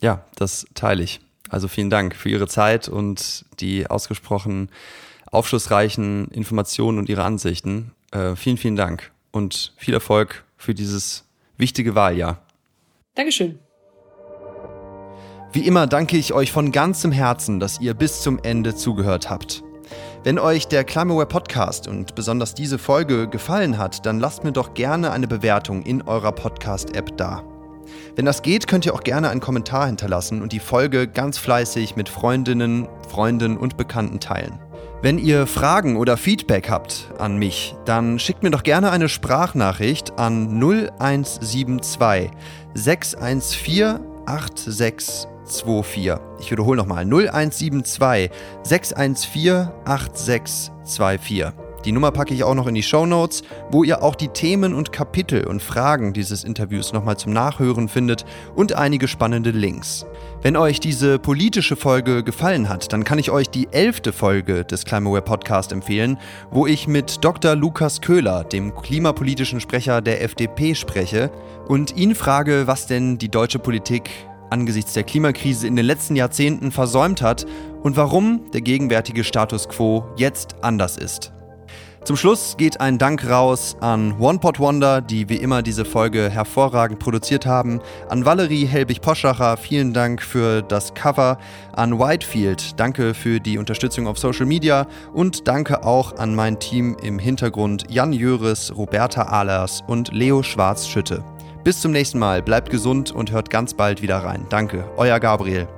Ja, das teile ich. Also vielen Dank für Ihre Zeit und die ausgesprochen aufschlussreichen Informationen und Ihre Ansichten. Äh, vielen, vielen Dank und viel Erfolg für dieses wichtige Wahljahr. Dankeschön. Wie immer danke ich euch von ganzem Herzen, dass ihr bis zum Ende zugehört habt. Wenn euch der Climaware Podcast und besonders diese Folge gefallen hat, dann lasst mir doch gerne eine Bewertung in eurer Podcast-App da. Wenn das geht, könnt ihr auch gerne einen Kommentar hinterlassen und die Folge ganz fleißig mit Freundinnen, Freunden und Bekannten teilen. Wenn ihr Fragen oder Feedback habt an mich, dann schickt mir doch gerne eine Sprachnachricht an 0172 614 8624. Ich wiederhole nochmal 0172 614 8624. Die Nummer packe ich auch noch in die Show Notes, wo ihr auch die Themen und Kapitel und Fragen dieses Interviews nochmal zum Nachhören findet und einige spannende Links. Wenn euch diese politische Folge gefallen hat, dann kann ich euch die elfte Folge des Climaware Podcast empfehlen, wo ich mit Dr. Lukas Köhler, dem klimapolitischen Sprecher der FDP, spreche und ihn frage, was denn die deutsche Politik angesichts der Klimakrise in den letzten Jahrzehnten versäumt hat und warum der gegenwärtige Status quo jetzt anders ist. Zum Schluss geht ein Dank raus an One Wonder, die wie immer diese Folge hervorragend produziert haben, an Valerie Helbig-Poschacher, vielen Dank für das Cover, an Whitefield, danke für die Unterstützung auf Social Media und danke auch an mein Team im Hintergrund Jan Jöris, Roberta Ahlers und Leo Schwarz-Schütte. Bis zum nächsten Mal, bleibt gesund und hört ganz bald wieder rein. Danke, euer Gabriel.